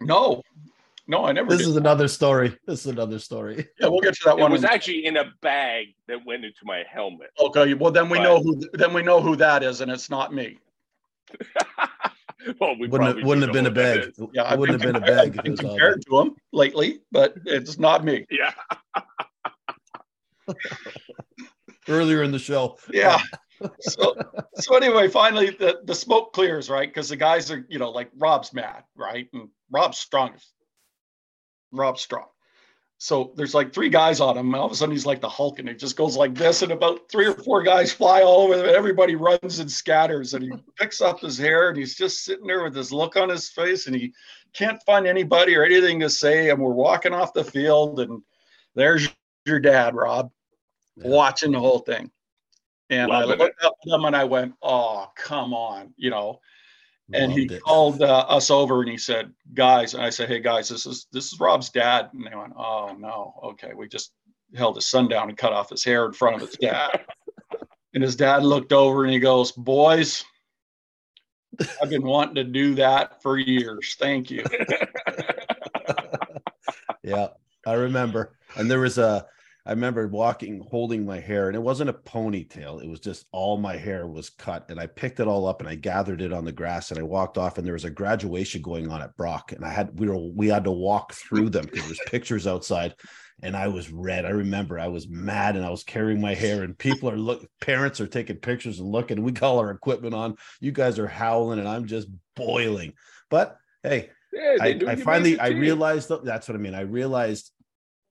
no no, I never. This did. is another story. This is another story. Yeah, we'll get to that it one. It was actually in a bag that went into my helmet. Okay, well then we but... know who. Then we know who that is, and it's not me. well, we wouldn't have, wouldn't have been a bag. Yeah, it wouldn't have been a bag. I've been compared to him lately, but it's not me. Yeah. Earlier in the show. Yeah. so so anyway, finally the, the smoke clears, right? Because the guys are, you know, like Rob's mad, right? And Rob's strongest Rob's Strong. So there's like three guys on him. And all of a sudden he's like the Hulk and it just goes like this. And about three or four guys fly all over him. And everybody runs and scatters. And he picks up his hair and he's just sitting there with this look on his face and he can't find anybody or anything to say. And we're walking off the field and there's your dad, Rob, yeah. watching the whole thing. And Love I looked it. up at him and I went, oh, come on, you know and Loved he it. called uh, us over and he said, "Guys," and I said, "Hey guys, this is this is Rob's dad." And they went, "Oh no, okay." We just held his son down and cut off his hair in front of his dad. and his dad looked over and he goes, "Boys, I've been wanting to do that for years. Thank you." yeah, I remember. And there was a I remember walking, holding my hair, and it wasn't a ponytail. It was just all my hair was cut. And I picked it all up and I gathered it on the grass and I walked off. And there was a graduation going on at Brock. And I had we were we had to walk through them because there's pictures outside. And I was red. I remember I was mad and I was carrying my hair, and people are look parents are taking pictures and looking. We call our equipment on. You guys are howling, and I'm just boiling. But hey, Yeah, I, I finally I realized that that's what I mean. I realized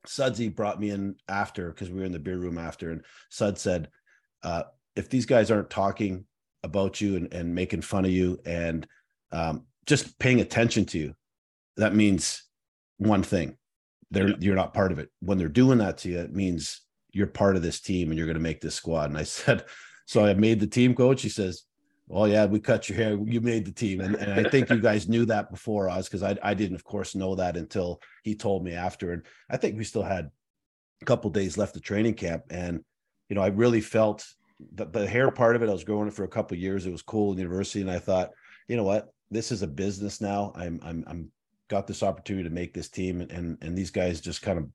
Sudsy brought me in after because we were in the beer room after, and Sud said, uh, if these guys aren't talking about you and, and making fun of you and um, just paying attention to you, that means one thing. They're Yeah. you're not part of it. When they're doing that to you, it means you're part of this team and you're going to make this squad. And I said, so I made the team coach. He says, well, yeah, we cut your hair. You made the team. And, and I think you guys knew that before us because I, I didn't, of course, know that until he told me after. And I think we still had a couple days left of training camp. And, you know, I really felt the, the hair part of it. I was growing it for a couple years. It was cool in university. And I thought, you know what? This is a business now. I'm I'm I'm got this opportunity to make this team and and, and these guys just kind of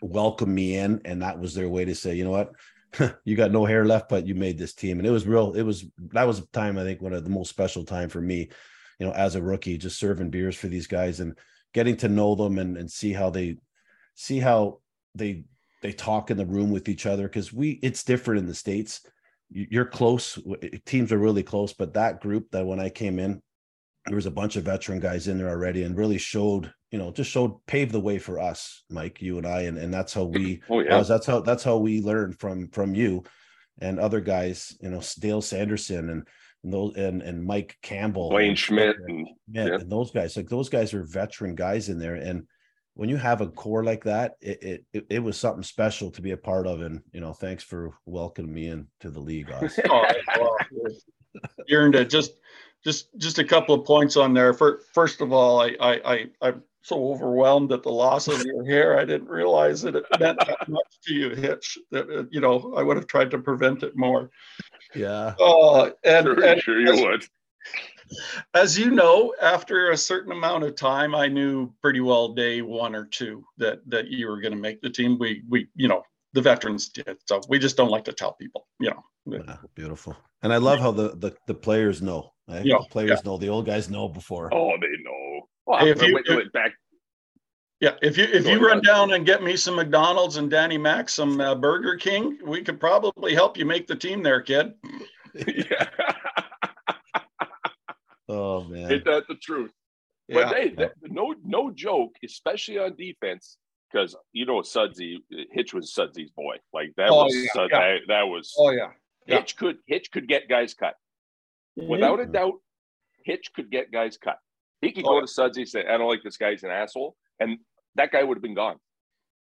welcomed me in. And that was their way to say, you know what? you got no hair left, but you made this team. And it was real, it was that was a time I think one of the most special time for me, you know, as a rookie, just serving beers for these guys and getting to know them and, and see how they see how they they talk in the room with each other because we it's different in the states You- you're close teams are really close but that group that when i came in there was a bunch of veteran guys in there already and really showed you know just showed paved the way for us mike you and i and, and that's how we Oh yeah. Oz, that's how that's how we learned from from you and other guys you know dale sanderson and and those and, and mike campbell Wayne and- Schmidt and yeah, Yeah. and those guys like those guys are veteran guys in there and when you have a core like that it, it it it was something special to be a part of and you know thanks for welcoming me into the league Oz. Oh, well, you earned it. Just, just, just a couple of points on there. For, first of all, I, I, I, I'm so overwhelmed at the loss of your hair. I didn't realize that it meant that much to you, Hitch. That uh, you know, I would have tried to prevent it more. yeah Uh, and, sure, and sure you as, would. as you know, after a certain amount of time, I knew pretty well day one or two that that you were going to make the team. We, we, you know, the veterans did. So we just don't like to tell people, you know. Yeah, beautiful and i love how the the, the players know right? Yeah, the players know the old guys know before Oh, they know. Well, Hey, if you- wait, wait, back. Yeah, if you if you run down and get me some McDonald's and Danny Mac some uh, Burger King, we could probably help you make the team there, kid. yeah, oh man ain't that the truth? Yeah, But hey, that, no, no joke, especially on defense, because you know Sudsy Hitch was Sudsy's boy. Like that Oh, was yeah, Sud- yeah. That, that was oh yeah, yeah. Hitch could Hitch could get guys cut Mm-hmm. without a doubt. Hitch could get guys cut. He could Oh, go yeah. to Sudsy and say, "I don't like this guy's an asshole," and that guy would have been gone.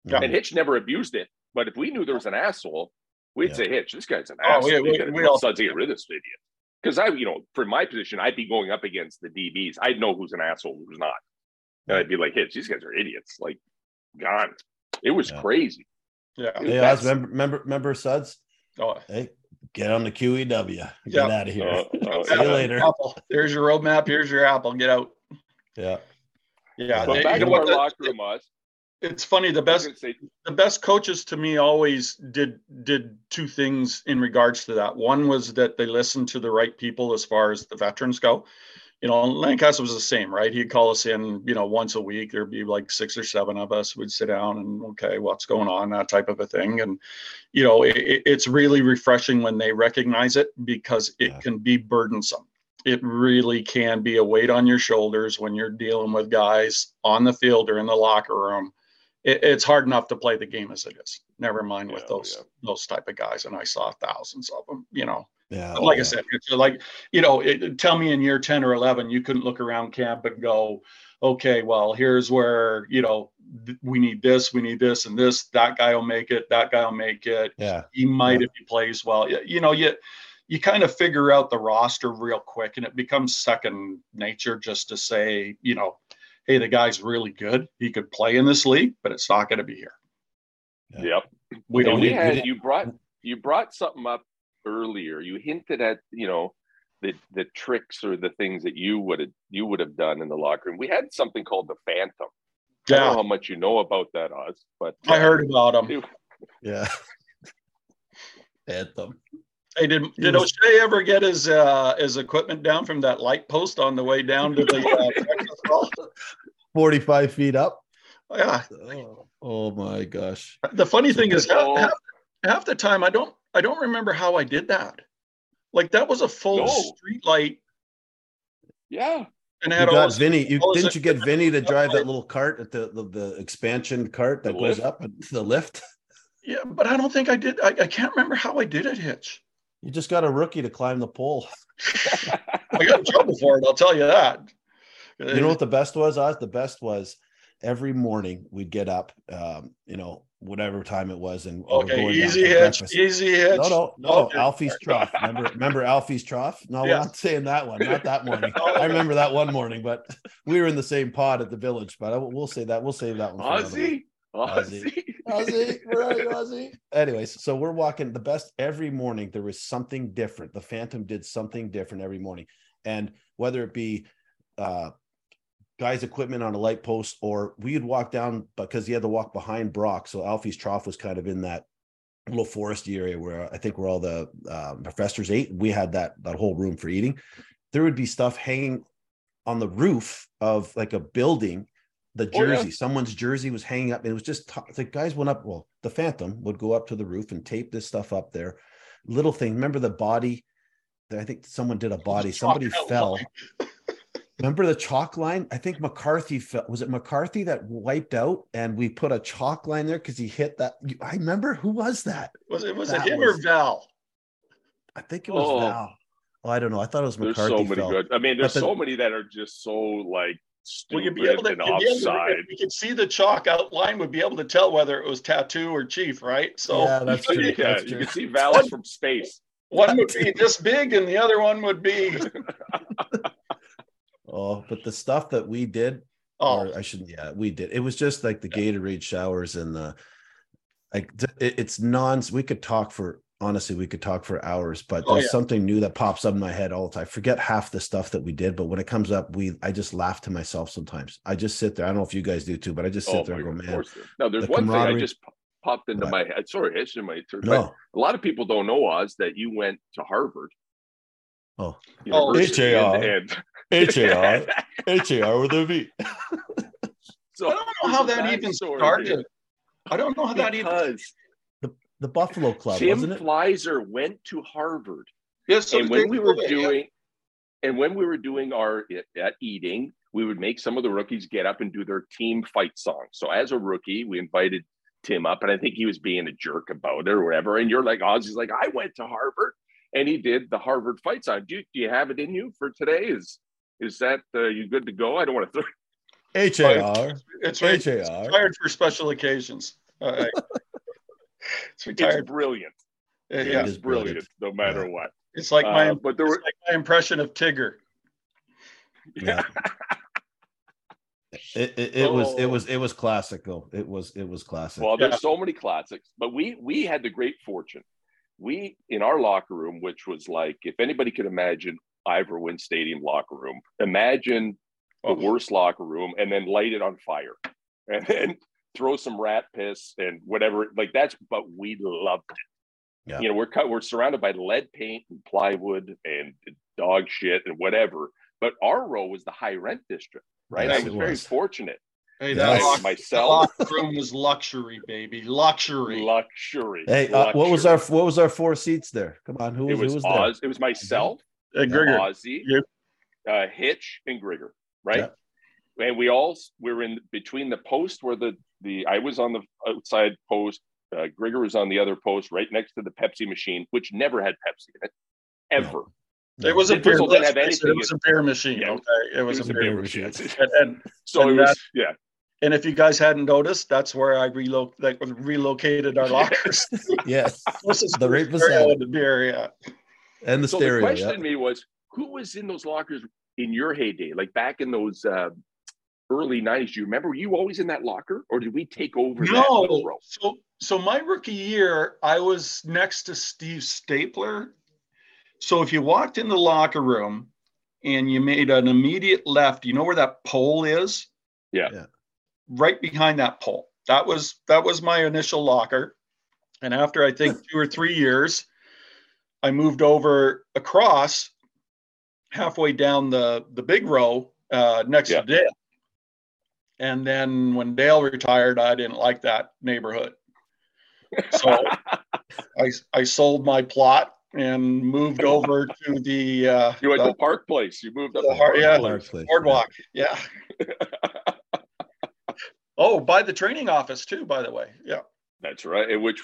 Yeah. And Hitch never abused it. But if we knew there was an asshole, we'd Yeah. say, "Hitch, this guy's an Oh, asshole." we- We, we- gotta we all- Sudsy get rid of this idiot." Because I, you know, for my position, I'd be going up against the DBs. I'd know who's an asshole, who's not, and I'd be like, "Hitch, these guys are idiots." Like, gone. It was Yeah. crazy. yeah. hey That's- Oz, remember remember remember suds Oh, hey get on the qew get Yeah. out of here Uh, uh, See you later. Apple. There's your roadmap. Here's your apple. Get out. yeah Yeah. But they- back you in know our what, the- locker room, Oz. it's funny. The best say, the best coaches to me always did did two things in regards to that. One was that they listened to the right people as far as the veterans go. You know, Lancaster was the same, right? He'd call us in, you know, once a week. There'd be like six or seven of us. We'd sit down and okay, what's going on, that type of a thing. And you know, it, it- it's really refreshing when they recognize it because it Yeah. can be burdensome. It really can be a weight on your shoulders when you're dealing with guys on the field or in the locker room it, it's hard enough to play the game as it is. Never mind with those yeah. those type of guys, and I saw thousands of them. You know, yeah like yeah. I said, it's like you know, it, tell me in year ten or eleven, you couldn't look around camp and go, okay, well, here's where you know th- we need this, we need this, and this. That guy will make it. That guy will make it. yeah He might Yeah. if he plays well. You, you know, you you kind of figure out the roster real quick, and it becomes second nature just to say, you know, hey, the guy's really good. He could play in this league, but it's not going to be here. Yeah. Yep. We don't we need. had you brought you brought something up earlier. You hinted at you know the the tricks or the things that you would have you would have done in the locker room. We had something called the Phantom. I don't know Yeah, how much you know about that, Oz, but I uh, heard about him. it, Yeah. Anthem. Hey, did He did was- O'Shea ever get his uh his equipment down from that light post on the way down to the uh, breakfast hall? 45 feet up. Oh, yeah. Oh, oh my gosh. The funny thing is half, Oh. half, half the time I don't I don't remember how I did that. Like that was a full No. street light Yeah. and You had all got this- Vinny. You all didn't you get Vinny to drive that little cart at the the, the expansion cart that goes up and the lift? Yeah, but I don't think I did. I, I can't remember how I did it, Hitch. You just got a rookie to climb the pole. I got in trouble for it. I'll tell you that. You know what the best was? Oz? The best was every morning we'd get up, um, you know, whatever time it was, and Okay, easy hitch, breakfast. easy hitch. No, no, no. Alfie's trough. Remember, remember Alfie's trough? No, Yeah. we're not saying that one. Not that morning. I remember that one morning, but we were in the same pod at the village. But I, we'll say that. We'll save that one. for another one. Ozzy. Ozzy. Ozzy. Ozzy, where are you, Ozzy? Anyways, so we're walking the best every morning. There was something different. The Phantom did something different every morning, and whether it be uh, guys' equipment on a light post, or we'd walk down because he had to walk behind Brock. So Alfie's trough was kind of in that little foresty area where I think where all the uh, professors ate. We had that that whole room for eating. There would be stuff hanging on the roof of like a building the Oh, yeah. jersey someone's jersey was hanging up and it was just t- the guys went up well the phantom would go up to the roof and tape this stuff up there little thing remember the body i think someone did a body somebody fell. Remember the chalk line i think mccarthy fell was it mccarthy that wiped out and we put a chalk line there because he hit that i remember who was that Was it was That it him was- or Val? i think it was Oh. val oh i don't know i thought it was McCarthy. There's so many fell. good. I mean, there's But the- so many that are just so like Well, you'd be able to, and you'd be able to if we could see the chalk outline, would be able to tell whether it was tattoo or chief, right? So yeah that's true yeah, that's you true. can see valleys from space. one would be this big and the other one would be oh but the stuff that we did oh or I shouldn't. Yeah, we did. It was just like the Gatorade showers and the like. It, it's non. We could talk for honestly. We could talk for hours, but Oh, there's yeah. something new that pops up in my head all the time. I forget half the stuff that we did, but when it comes up, we I just laugh to myself sometimes. I just sit there. I don't know if you guys do too, but I just sit Oh there and go, man. course. No, there's the one thing I just popped into What? my head. Sorry, it's in my turn. No, A lot of people don't know Oz that you went to Harvard. Oh. Oh, University, HAR. and, and HAR, HAR with a V. so I don't know how that even started. here. I don't know how that even because The Buffalo Club, Tim wasn't it? Fleiszer went to Harvard, Yes, so and when we were do yeah. doing, and when we were doing our at eating, we would make some of the rookies get up and do their team fight song. So as a rookie, we invited Tim up, and I think he was being a jerk about it or whatever. And you're like, Ozzy's like, I went to Harvard, and he did the Harvard fight song. Do you, do you have it in you for today? Is is that uh, you good to go? I don't want to throw. HAR, it's right. It's HAR. retired for special occasions. Uh, it's It's retired. brilliant. Uh, it yeah, is It's brilliant, brilliant. no matter Yeah. what. it's like my Uh, but there it's were like my impression of Tigger. Yeah. It, it, it was it Oh. was it was classic though. It was it was classic. Well, Yeah. there's so many classics, but we we had the great fortune. We in our locker room, which was like, if anybody could imagine Ivor Wynn Stadium locker room, imagine the Oh. worst locker room, and then light it on fire, and then throw some rat piss and whatever. Like that's, but we loved it. Yeah. You know, we're cut. We're surrounded by lead paint and plywood and dog shit and whatever. But our row was the high rent district, right? Yes, I was it very fortunate. Hey, Yes. that, lock, that Myself. locker room was luxury, baby, luxury. Luxury. Hey, uh, what was our what was our four seats there? Come on, who It was, was, who was there? Oz. It was myself, Uh, Grigor, Ozzy, You. uh, Hitch, and Grigger. Right, and we all we were in between the post where the the I was on the outside post. Uh, Grigger was on the other post, right next to the Pepsi machine, which never had Pepsi in it, ever. it was a It beer. didn't have it, anything it was a beer machine. Yeah. Okay, it was, It was a beer. machine. And, and So And it was, yeah. and if you guys hadn't noticed, that's where I relo- like, relocated our lockers. Yes, This is The right stereo beside. and the beer, yeah. And the So the question yeah. to me was, who was in those lockers in your heyday, like back in those uh, early '90s? Do you remember? Were you always in that locker, or did we take over that little No, so so my rookie year, I was next to Steve Stapler. So if you walked in the locker room and you made an immediate left, you know where that pole is? Yeah. Yeah. Right behind that pole. That was that was my initial locker. And after I think two or three years, I moved over across halfway down the the big row uh, next Yeah. to Dale. And then when Dale retired, I didn't like that neighborhood. So I I sold my plot and moved over to the uh, You went the to Park Place. You moved up The to Har- Park yeah. Place. Park Place, boardwalk. Yeah. oh, by the training office too, by the way. Yeah. That's right, and which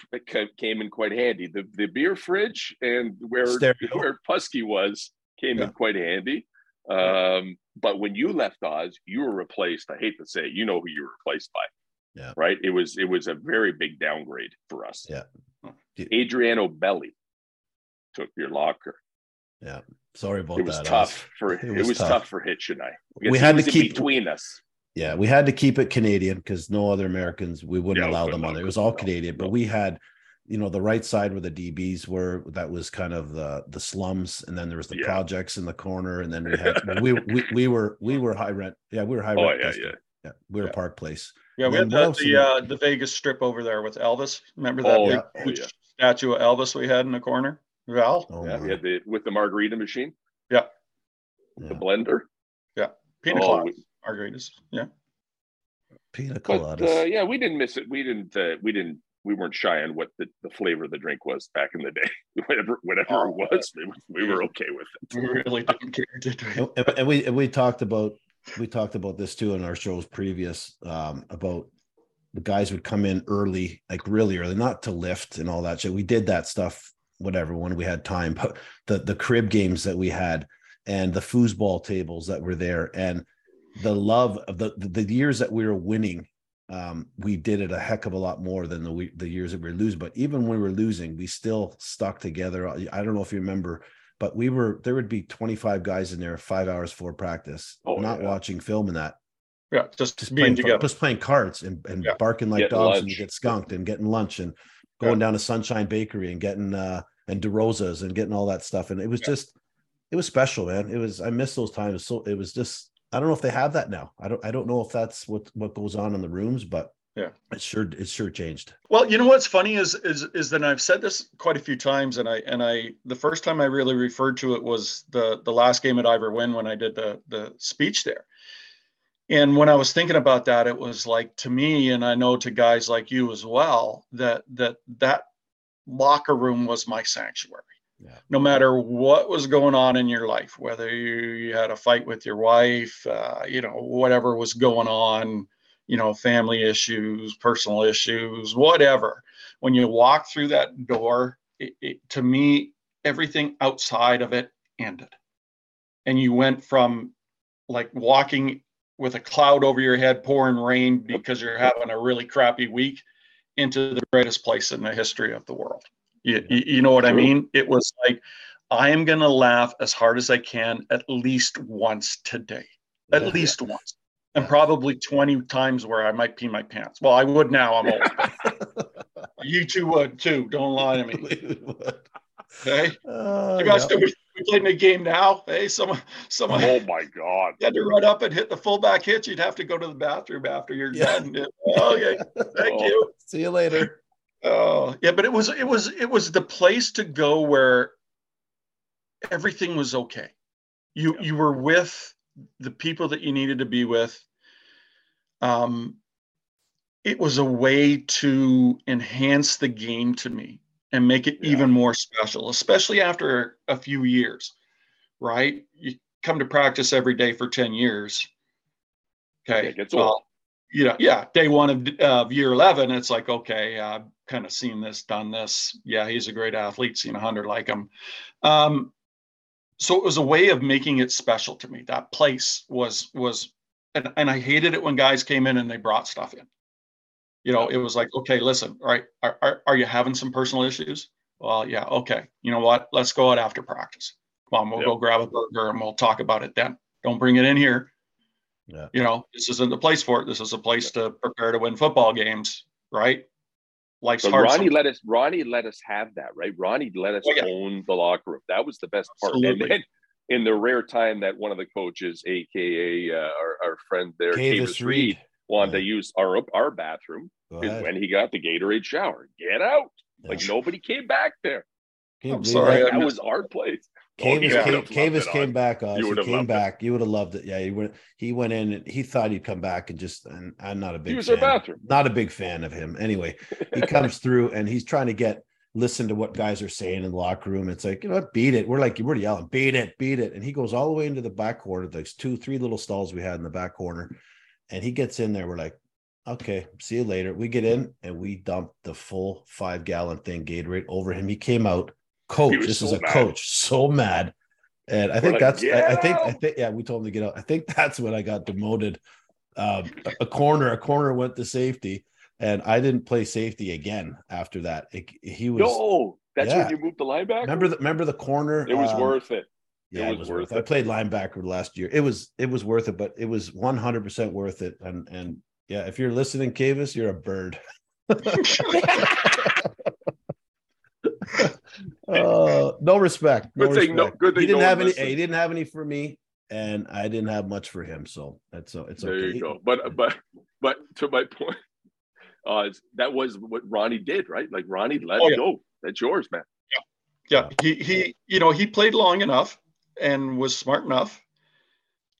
came in quite handy. The the beer fridge and where Stereo. where Pusky was came Yeah. in quite handy. Um, but when you left Oz, you were replaced. I hate to say it, you know who you were replaced by. Yeah. Right. It was it was a very big downgrade for us. Yeah. Adriano Belli took your locker. Yeah. Sorry about that. It was that. tough for it it was was, tough. tough. for Hitch and I. We had to keep- between us. Yeah, we had to keep it Canadian because no other Americans we wouldn't Yeah, allow them on there. It was all Canadian, but we had, you know, the right side where the DBs were. That was kind of the the slums, and then there was the Yeah. projects in the corner, and then we had we we we were we were high rent. Yeah, we were high Oh rent. yeah, yeah. yeah. We were Yeah. Park Place. Yeah, we had the the, uh, the Vegas strip over there with Elvis. Remember that Oh, big, yeah. oh, huge yeah. statue of Elvis we had in the corner? Val? Oh, yeah, we had the with the margarita machine, Yeah. the Yeah. blender. Pina Oh, colada. Margaritas. Yeah. Pina But coladas. uh, yeah, we didn't miss it. We didn't. Uh, we didn't. We weren't shy on what the, the flavor of the drink was back in the day. whatever, whatever Oh, it was, we, we were okay with it. We really didn't care, did we? and, and- and we and we talked about we talked about this too in our shows previous um, about the guys would come in early, like really early, not to lift and all that shit. We did that stuff, whatever, when we had time. But the the crib games that we had and the foosball tables that were there and the love of the the, years that we were winning. Um, we did it a heck of a lot more than the we, the years that we were losing. But even when we were losing, we still stuck together. I don't know if you remember, but we were there would be 25 guys in there five hours for practice, Oh, not yeah. watching film and that, Yeah, just, just being playing together. just playing cards and, and Yeah. barking like Getting dogs and you get skunked and getting lunch and going down to Sunshine Bakery and getting uh and DeRosa's and getting all that stuff. And it was Yeah. just it was special, man. It was I miss those times. So it was just I don't know if they have that now. I don't I don't know if that's what what goes on in the rooms, but Yeah. it sure it sure changed. Well, you know what's funny is is is that I've said this quite a few times, and I and I the first time I really referred to it was the the last game at Ivor Wynn when I did the the speech there. And when I was thinking about that, it was like to me, and I know to guys like you as well, that that that locker room was my sanctuary. Yeah. No matter what was going on in your life, whether you, you had a fight with your wife, uh, you know, whatever was going on, you know, family issues, personal issues, whatever. When you walk through that door, it, it, to me, everything outside of it ended. And you went from like walking with a cloud over your head, pouring rain because you're having a really crappy week, into the greatest place in the history of the world. You, you, you know what I mean? It was like, I am going to laugh as hard as I can at least once today, at Yeah. least once and Yeah. probably 20 times where I might pee my pants. Well, I would now. I'm old. you two would too. Don't lie to me. Okay. Uh, You guys, yeah. we, we played in a game now. Hey, someone, someone Oh my god! had to run up and hit the fullback hit. You'd have to go to the bathroom after you're Yeah. done. Okay. Thank Oh. you. See you later. Oh, yeah, but it was it was it was the place to go where everything was okay. You Yeah. you were with the people that you needed to be with. Um it was a way to enhance the game to me and make it Yeah. even more special, especially after a few years. Right? You come to practice every day for 10 years. Okay. It gets old. you know, yeah, day one of, of year 11, it's like, okay, I've kind of seen this, done this. Yeah, he's a great athlete, seen a hundred like him. Um, so it was a way of making it special to me. That place was, was, and, and I hated it when guys came in and they brought stuff in. You know, it was like, okay, listen, all right, are, are, are you having some personal issues? Well, yeah, okay. You know what? Let's go out after practice. Come on, we'll Yep. go grab a burger and we'll talk about it then. Don't bring it in here Yeah. you know, this isn't the place for it. This is a place to prepare to win football games, right? Life's So hard. Ronnie some- let us. Ronnie let us have that, right? Ronnie let us Oh, yeah. own the locker room. That was the best part. Absolutely. And then in the rare time that one of the coaches, aka uh, our, our friend there, Kavis Kavis Reed, Reed. wanted Yeah. to use our our bathroom, is when he got the Gatorade shower. Get out. Like nobody came back there. Can you I'm sorry, that? That was our place. Oh, Kavis, came, Kavis came Oz. back. Oz. He came loved it. back. You would have loved it. Yeah, he went. He went in. and He thought he'd come back and just. And I'm not a big. He was fan. our bathroom. Not a big fan of him. Anyway, he comes through and he's trying to get listen to what guys are saying in the locker room. It's like you know beat it. We're like we're yelling, beat it, beat it. And he goes all the way into the back corner. There's two, three little stalls we had in the back corner, and he gets in there. We're like, okay, see you later. We get in and we dump the full five gallon thing Gatorade over him. He came out, coach. was This is a mad. coach, so mad. And I We're think like, that's I, I think I think yeah, we told him to get out. I think that's when I got demoted. Um, a- a corner, a corner went to safety, and I didn't play safety again after that. It, he was No, that's Yeah. when you moved the linebacker. remember the remember the corner. it was um, worth it. Yeah, It it was was worth worth. it. I played linebacker last year. It was it was worth it, but it was one hundred percent worth it. And and yeah, if you're listening, Kavis, you're a bird. uh, no respect. No Good thing no- good thing he didn't no have any. listened. He didn't have any for me, and I didn't have much for him. So that's so it's there okay. you go. But but but to my point, uh, that was what Ronnie did, right? Like Ronnie let Oh, yeah. go. That's yours, man. Yeah, yeah, he he you know he played long enough and was smart enough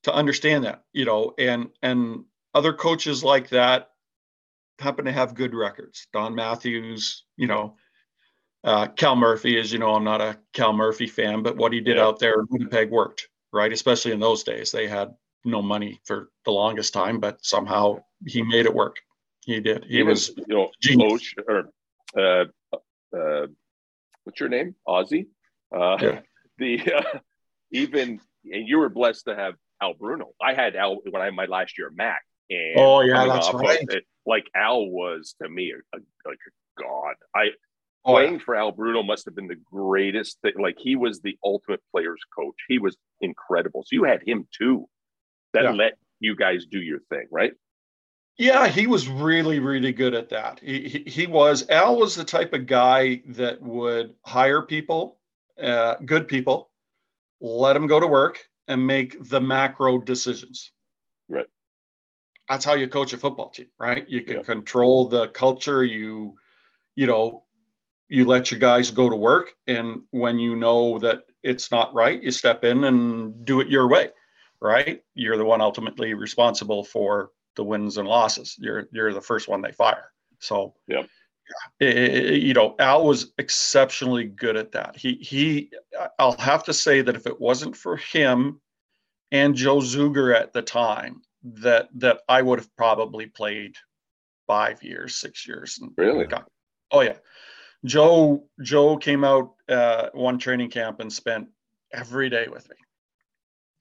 to understand that you know and and other coaches like that happen to have good records. Don Matthews, you know, uh, Cal Murphy, as you know, I'm not a Cal Murphy fan, but what he did Yeah. out there in Winnipeg worked, right? Especially in those days, they had no money for the longest time, but somehow he made it work. He did. He was you know, genius. coach or uh, uh, what's your name? Ozzy. Uh, Yeah. The uh, even and you were blessed to have Al Bruno. I had Al when I had my last year at Mac. And Oh, yeah, that's right. it, like Al was to me a, a, like a god. I Oh, yeah. playing for Al Bruno must have been the greatest thing. Like he was the ultimate players coach. He was incredible. So you had him too. That Yeah. let you guys do your thing, right? Yeah, he was really, really good at that. He, he, he was. Al was the type of guy that would hire people, uh, good people, let them go to work and make the macro decisions. Right. That's how you coach a football team, right? You can Yeah. control the culture. You, you know, you let your guys go to work, and when you know that it's not right, you step in and do it your way, right? You're the one ultimately responsible for the wins and losses. You're you're the first one they fire. So yeah, I- I- you know, Al was exceptionally good at that. He he. I'll have to say that if it wasn't for him and Joe Zuger at the time, that that I would have probably played five years, six years. And Really? got- oh yeah. Joe Joe came out uh, one training camp and spent every day with me.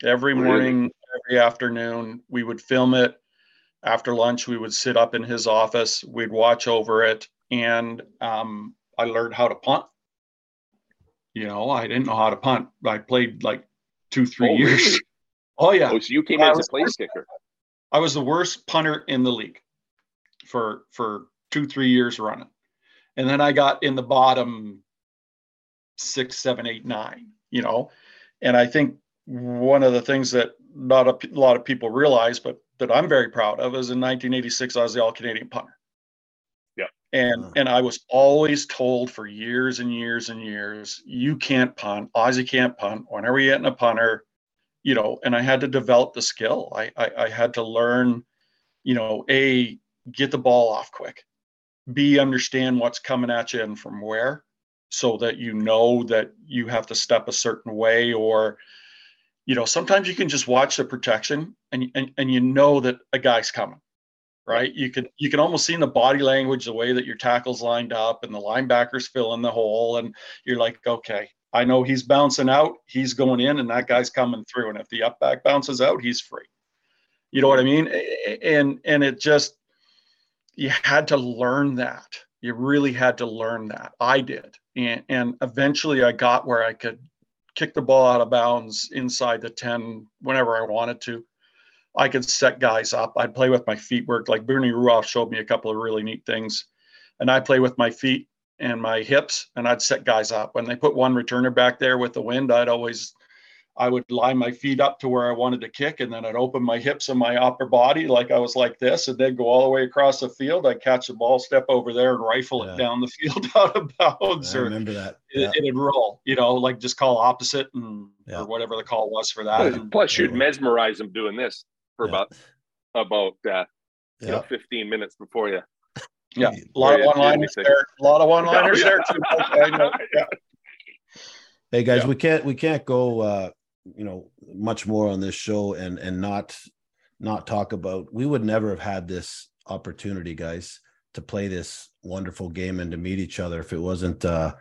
Every Really? morning, every afternoon, we would film it. After lunch, we would sit up in his office. We'd watch over it, and um, I learned how to punt. You know, I didn't know how to punt. I played like two, three Oh, years. really? Oh yeah, Oh, so you came I in as a place kicker. I was the worst punter in the league for for two, three years running. And then I got in the bottom six, seven, eight, nine, you know. And I think one of the things that not a p- lot of people realize, but that I'm very proud of, is in 1986 I was the All Canadian punter. Yeah. And Wow. and I was always told for years and years and years, you can't punt, Ozzy can't punt. Whenever you get in a punter, you know, and I had to develop the skill. I, I I had to learn, you know, a get the ball off quick, b understand what's coming at you and from where, so that you know that you have to step a certain way or you know sometimes you can just watch the protection and, and and you know that a guy's coming right? You can you can almost see in the body language the way that your tackles lined up and the linebackers fill in the hole and you're like okay i know he's bouncing out he's going in and that guy's coming through and if the up back bounces out he's free. You know what i mean? And and it just you had to learn that you really had to learn that i did and and eventually i got where i could kick the ball out of bounds inside the 10 whenever I wanted to. I could set guys up. I'd play with my feet work. Like Bernie Ruoff showed me a couple of really neat things. And I play with my feet and my hips and I'd set guys up. When they put one returner back there with the wind, I'd always I would line my feet up to where I wanted to kick, and then I'd open my hips and my upper body like I was like this, and then go all the way across the field. I'd catch the ball, step over there, and rifle Yeah. it down the field out of bounds, I or remember that. it, Yeah. it'd roll. You know, like just call opposite and Yeah. or whatever the call was for that. And, Plus, you'd Yeah. mesmerize them doing this for Yeah. about about uh, you know 15 minutes before you. yeah, a lot of one liners there. A lot of one liners Yeah. there too. I know. Yeah. Hey guys, Yeah. we can't we can't go uh you know much more on this show and and not not talk about we would never have had this opportunity guys to play this wonderful game and to meet each other if it wasn't uh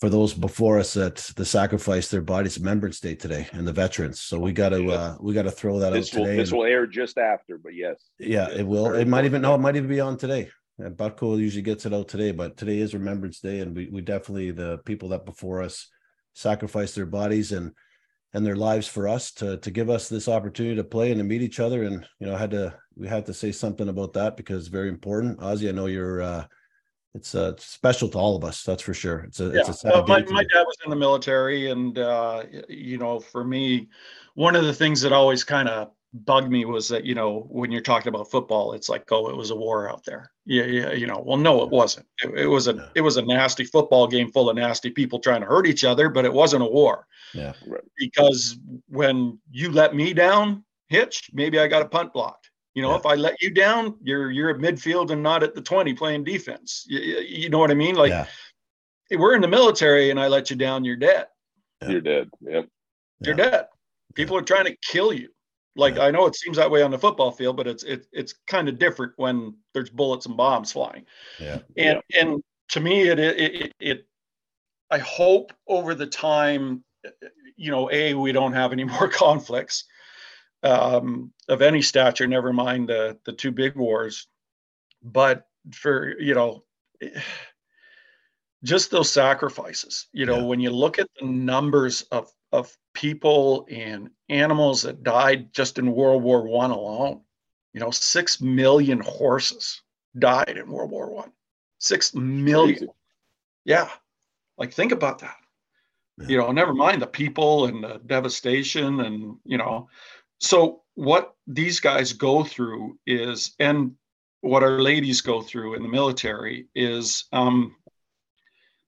for those before us that the sacrifice their bodies remembrance day today and the veterans so we got to uh we got to throw that This out will today this and- will air just after, but yes. yeah, it will. It might even no, it might even be on today. And Butko usually gets it out today, but today is Remembrance Day, and we we definitely the people that before us sacrificed their bodies and and their lives for us to to give us this opportunity to play and to meet each other. And you know, I had to we had to say something about that because it's very important. Ozzy, I know you're uh it's uh special to all of us, that's for sure. It's a it's Yeah, a sad well, my, my dad was in the military, and uh, you know, for me, one of the things that always kind of bugged me was that you know, when you're talking about football, it's like, oh, it was a war out there. Yeah, yeah, you know. Well, no, it wasn't. It, it was Yeah. a it was a nasty football game full of nasty people trying to hurt each other, but it wasn't a war Yeah. because when you let me down, Hitch, maybe I got a punt blocked. You know, Yeah. if I let you down, you're you're at midfield and not at the 20 playing defense. You, you know what I mean? Like yeah. we're in the military and I let you down, you're dead. Yeah. You're dead. Yeah. You're Yeah. dead. People are trying to kill you. Like Yeah. I know it seems that way on the football field, but it's it, it's kind of different when there's bullets and bombs flying. Yeah. And and to me, it it it, it I hope over the time, you know, a we don't have any more conflicts um, of any stature. Never mind the the two big wars, but for you know. Just those sacrifices, you know, Yeah. when you look at the numbers of of people and animals that died just in World War One alone, you know, six million horses died in World War One. Six million. Crazy. Yeah. Like think about that. Yeah. You know, never mind the people and the devastation and, you know. So what these guys go through is and what our ladies go through in the military is um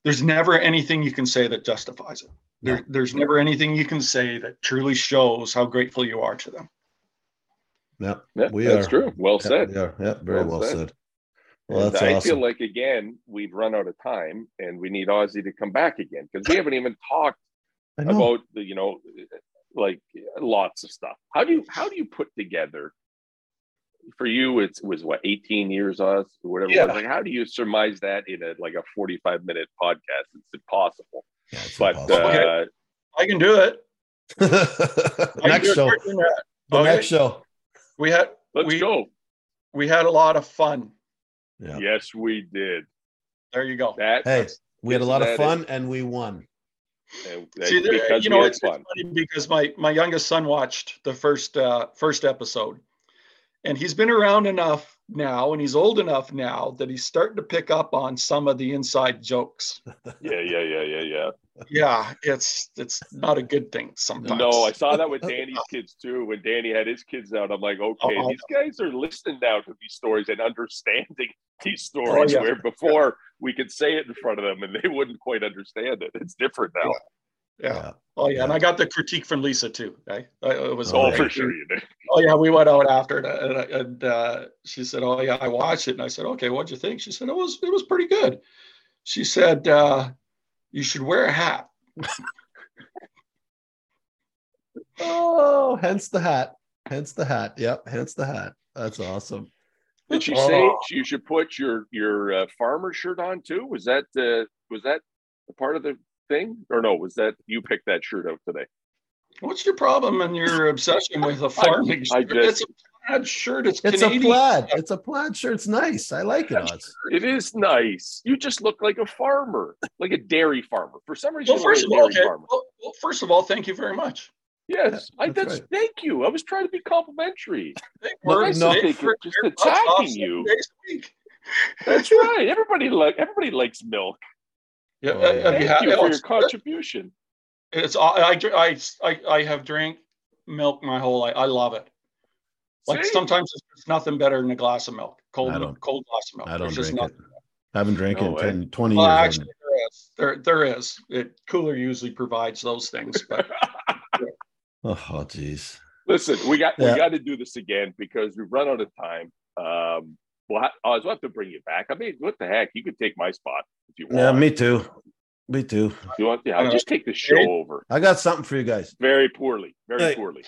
there's never anything you can say that justifies it. There, No. there's never anything you can say that truly shows how grateful you are to them. Yeah. Yeah, We that's are. true. Well Yeah, said. we. Yeah, very Well well said. said. Well, that's I awesome. feel like again we've run out of time, and we need Ozzy to come back again because we haven't even talked about the you know like lots of stuff. How do you how do you put together? For you, it's was what eighteen years, Oz, or whatever. It Yeah. was. Like, how do you surmise that in a like a forty-five minute podcast? It's impossible. Yeah, But impossible. uh, I can do it. Next do it show. quicker than that. The Okay. next show. We had let's We- go. we had a lot of fun. Yeah. Yes, we did. There you go. That Hey, we had a lot of That fun and we won. and- See, there- you know, it's, it's fun. funny because my my youngest son watched the first uh, first episode, and he's been around enough now, and he's old enough now that he's starting to pick up on some of the inside jokes. Yeah, yeah, yeah, yeah, yeah. Yeah, it's it's not a good thing sometimes. No, I saw that with Danny's kids too. When Danny had his kids out, I'm like, okay, Oh, these guys are listening now to these stories and understanding these stories. Oh, yeah. Where before we could say it in front of them and they wouldn't quite understand it. It's different now. Yeah. Oh yeah, and I got the critique from Lisa too. Okay, Uh, it was Oh, yeah. for sure you did. Oh yeah, we went out after it, and, and uh, she said, "Oh yeah, I watched it." And I said, "Okay, what'd you think?" She said, "It was it was pretty good." She said, uh, "You should wear a hat." Oh, hence the hat. Hence the hat. Yep, hence the hat. That's awesome. Did she Oh. say you should put your your uh, farmer shirt on too? Was that uh, was that part of the thing, or no? Was that you picked that shirt out today? What's your problem and your obsession with a farming I shirt? just- it's a plaid shirt. It's, It's Canadian. a plaid. It's a plaid shirt. It's nice. I like it. Oz. It is nice. You just look like a farmer, like a dairy farmer. For some reason, Well, you look first of like all, okay. farmer. Well, well, first of all, thank you very much. Yes, I, that's that's right. thank you. I was trying to be complimentary. Well, I I no, say think for- it's just your butts off attacking you. days a week. That's right. Everybody like everybody likes milk. Yeah, Oh, yeah. have Thank you had you for your contribution. It's I I I, I have drank milk my whole life. I love it. Like See? sometimes it's nothing better than a glass of milk, cold milk, cold glass of milk. I don't There's just drink it. nothing. I haven't drank No it in 10, 20 Well, years. actually, there is. There, there is. It cooler usually provides those things, but oh, jeez. Listen, we got Yeah. we got to do this again because we've run out of time. Um, well, oh, I, Oz, we'll have to bring you back. I mean, what the heck? You could take my spot if you want. Yeah, me too. Me too. You want? Yeah, I'll just take the show over I got something for you guys. very poorly, very Hey. poorly.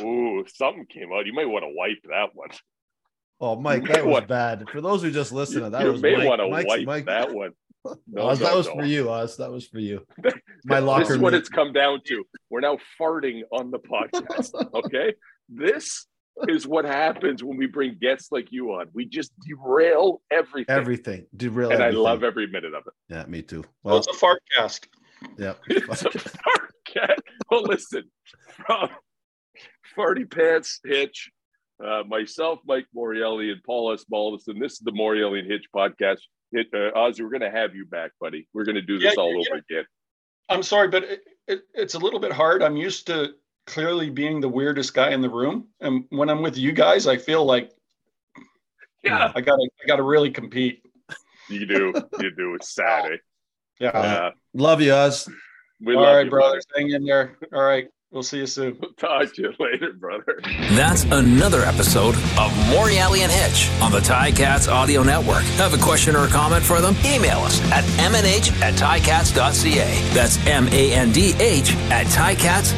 Ooh, something came out. You might want to wipe that one. Oh, Mike, that was want- bad. For those who just listen, to that you was may Mike. want to Mike's- wipe Mike- that one. No, oh, Oz, that no, was no. for you, Oz. That was for you. My locker This is what meat. it's come down to. We're now farting on the podcast. Okay, this is what happens when we bring guests like you on. We just derail everything, Everything. Derail and everything. I love every minute of it. Yeah, me too. well, Well, it's a fart cast. yeah. It's a fart cast. Well, listen, from Farty Pants Hitch, uh, myself, Mike Morreale, and Paul Osbaldiston. This is the Morreale and Hitch podcast. It, uh, Ozzy, we're going to have you back, buddy. We're going to do this Yeah, all yeah, over again. I'm sorry, but it, it, it's a little bit hard. I'm used to clearly being the weirdest guy in the room, and when I'm with you guys, I feel like Yeah, I gotta I gotta really compete. you do. You do. It's sad. Eh? Yeah. Uh, Love you, us. we All love right, you, brothers, hang in there. All right, we'll see you soon. brother. Talk to you later, brother. That's another episode of Morreale and Hitch on the Ticats Audio Network. Have a question or a comment for them? Email us at mnh at ticats.ca. That's M A N D H at ticats.ca.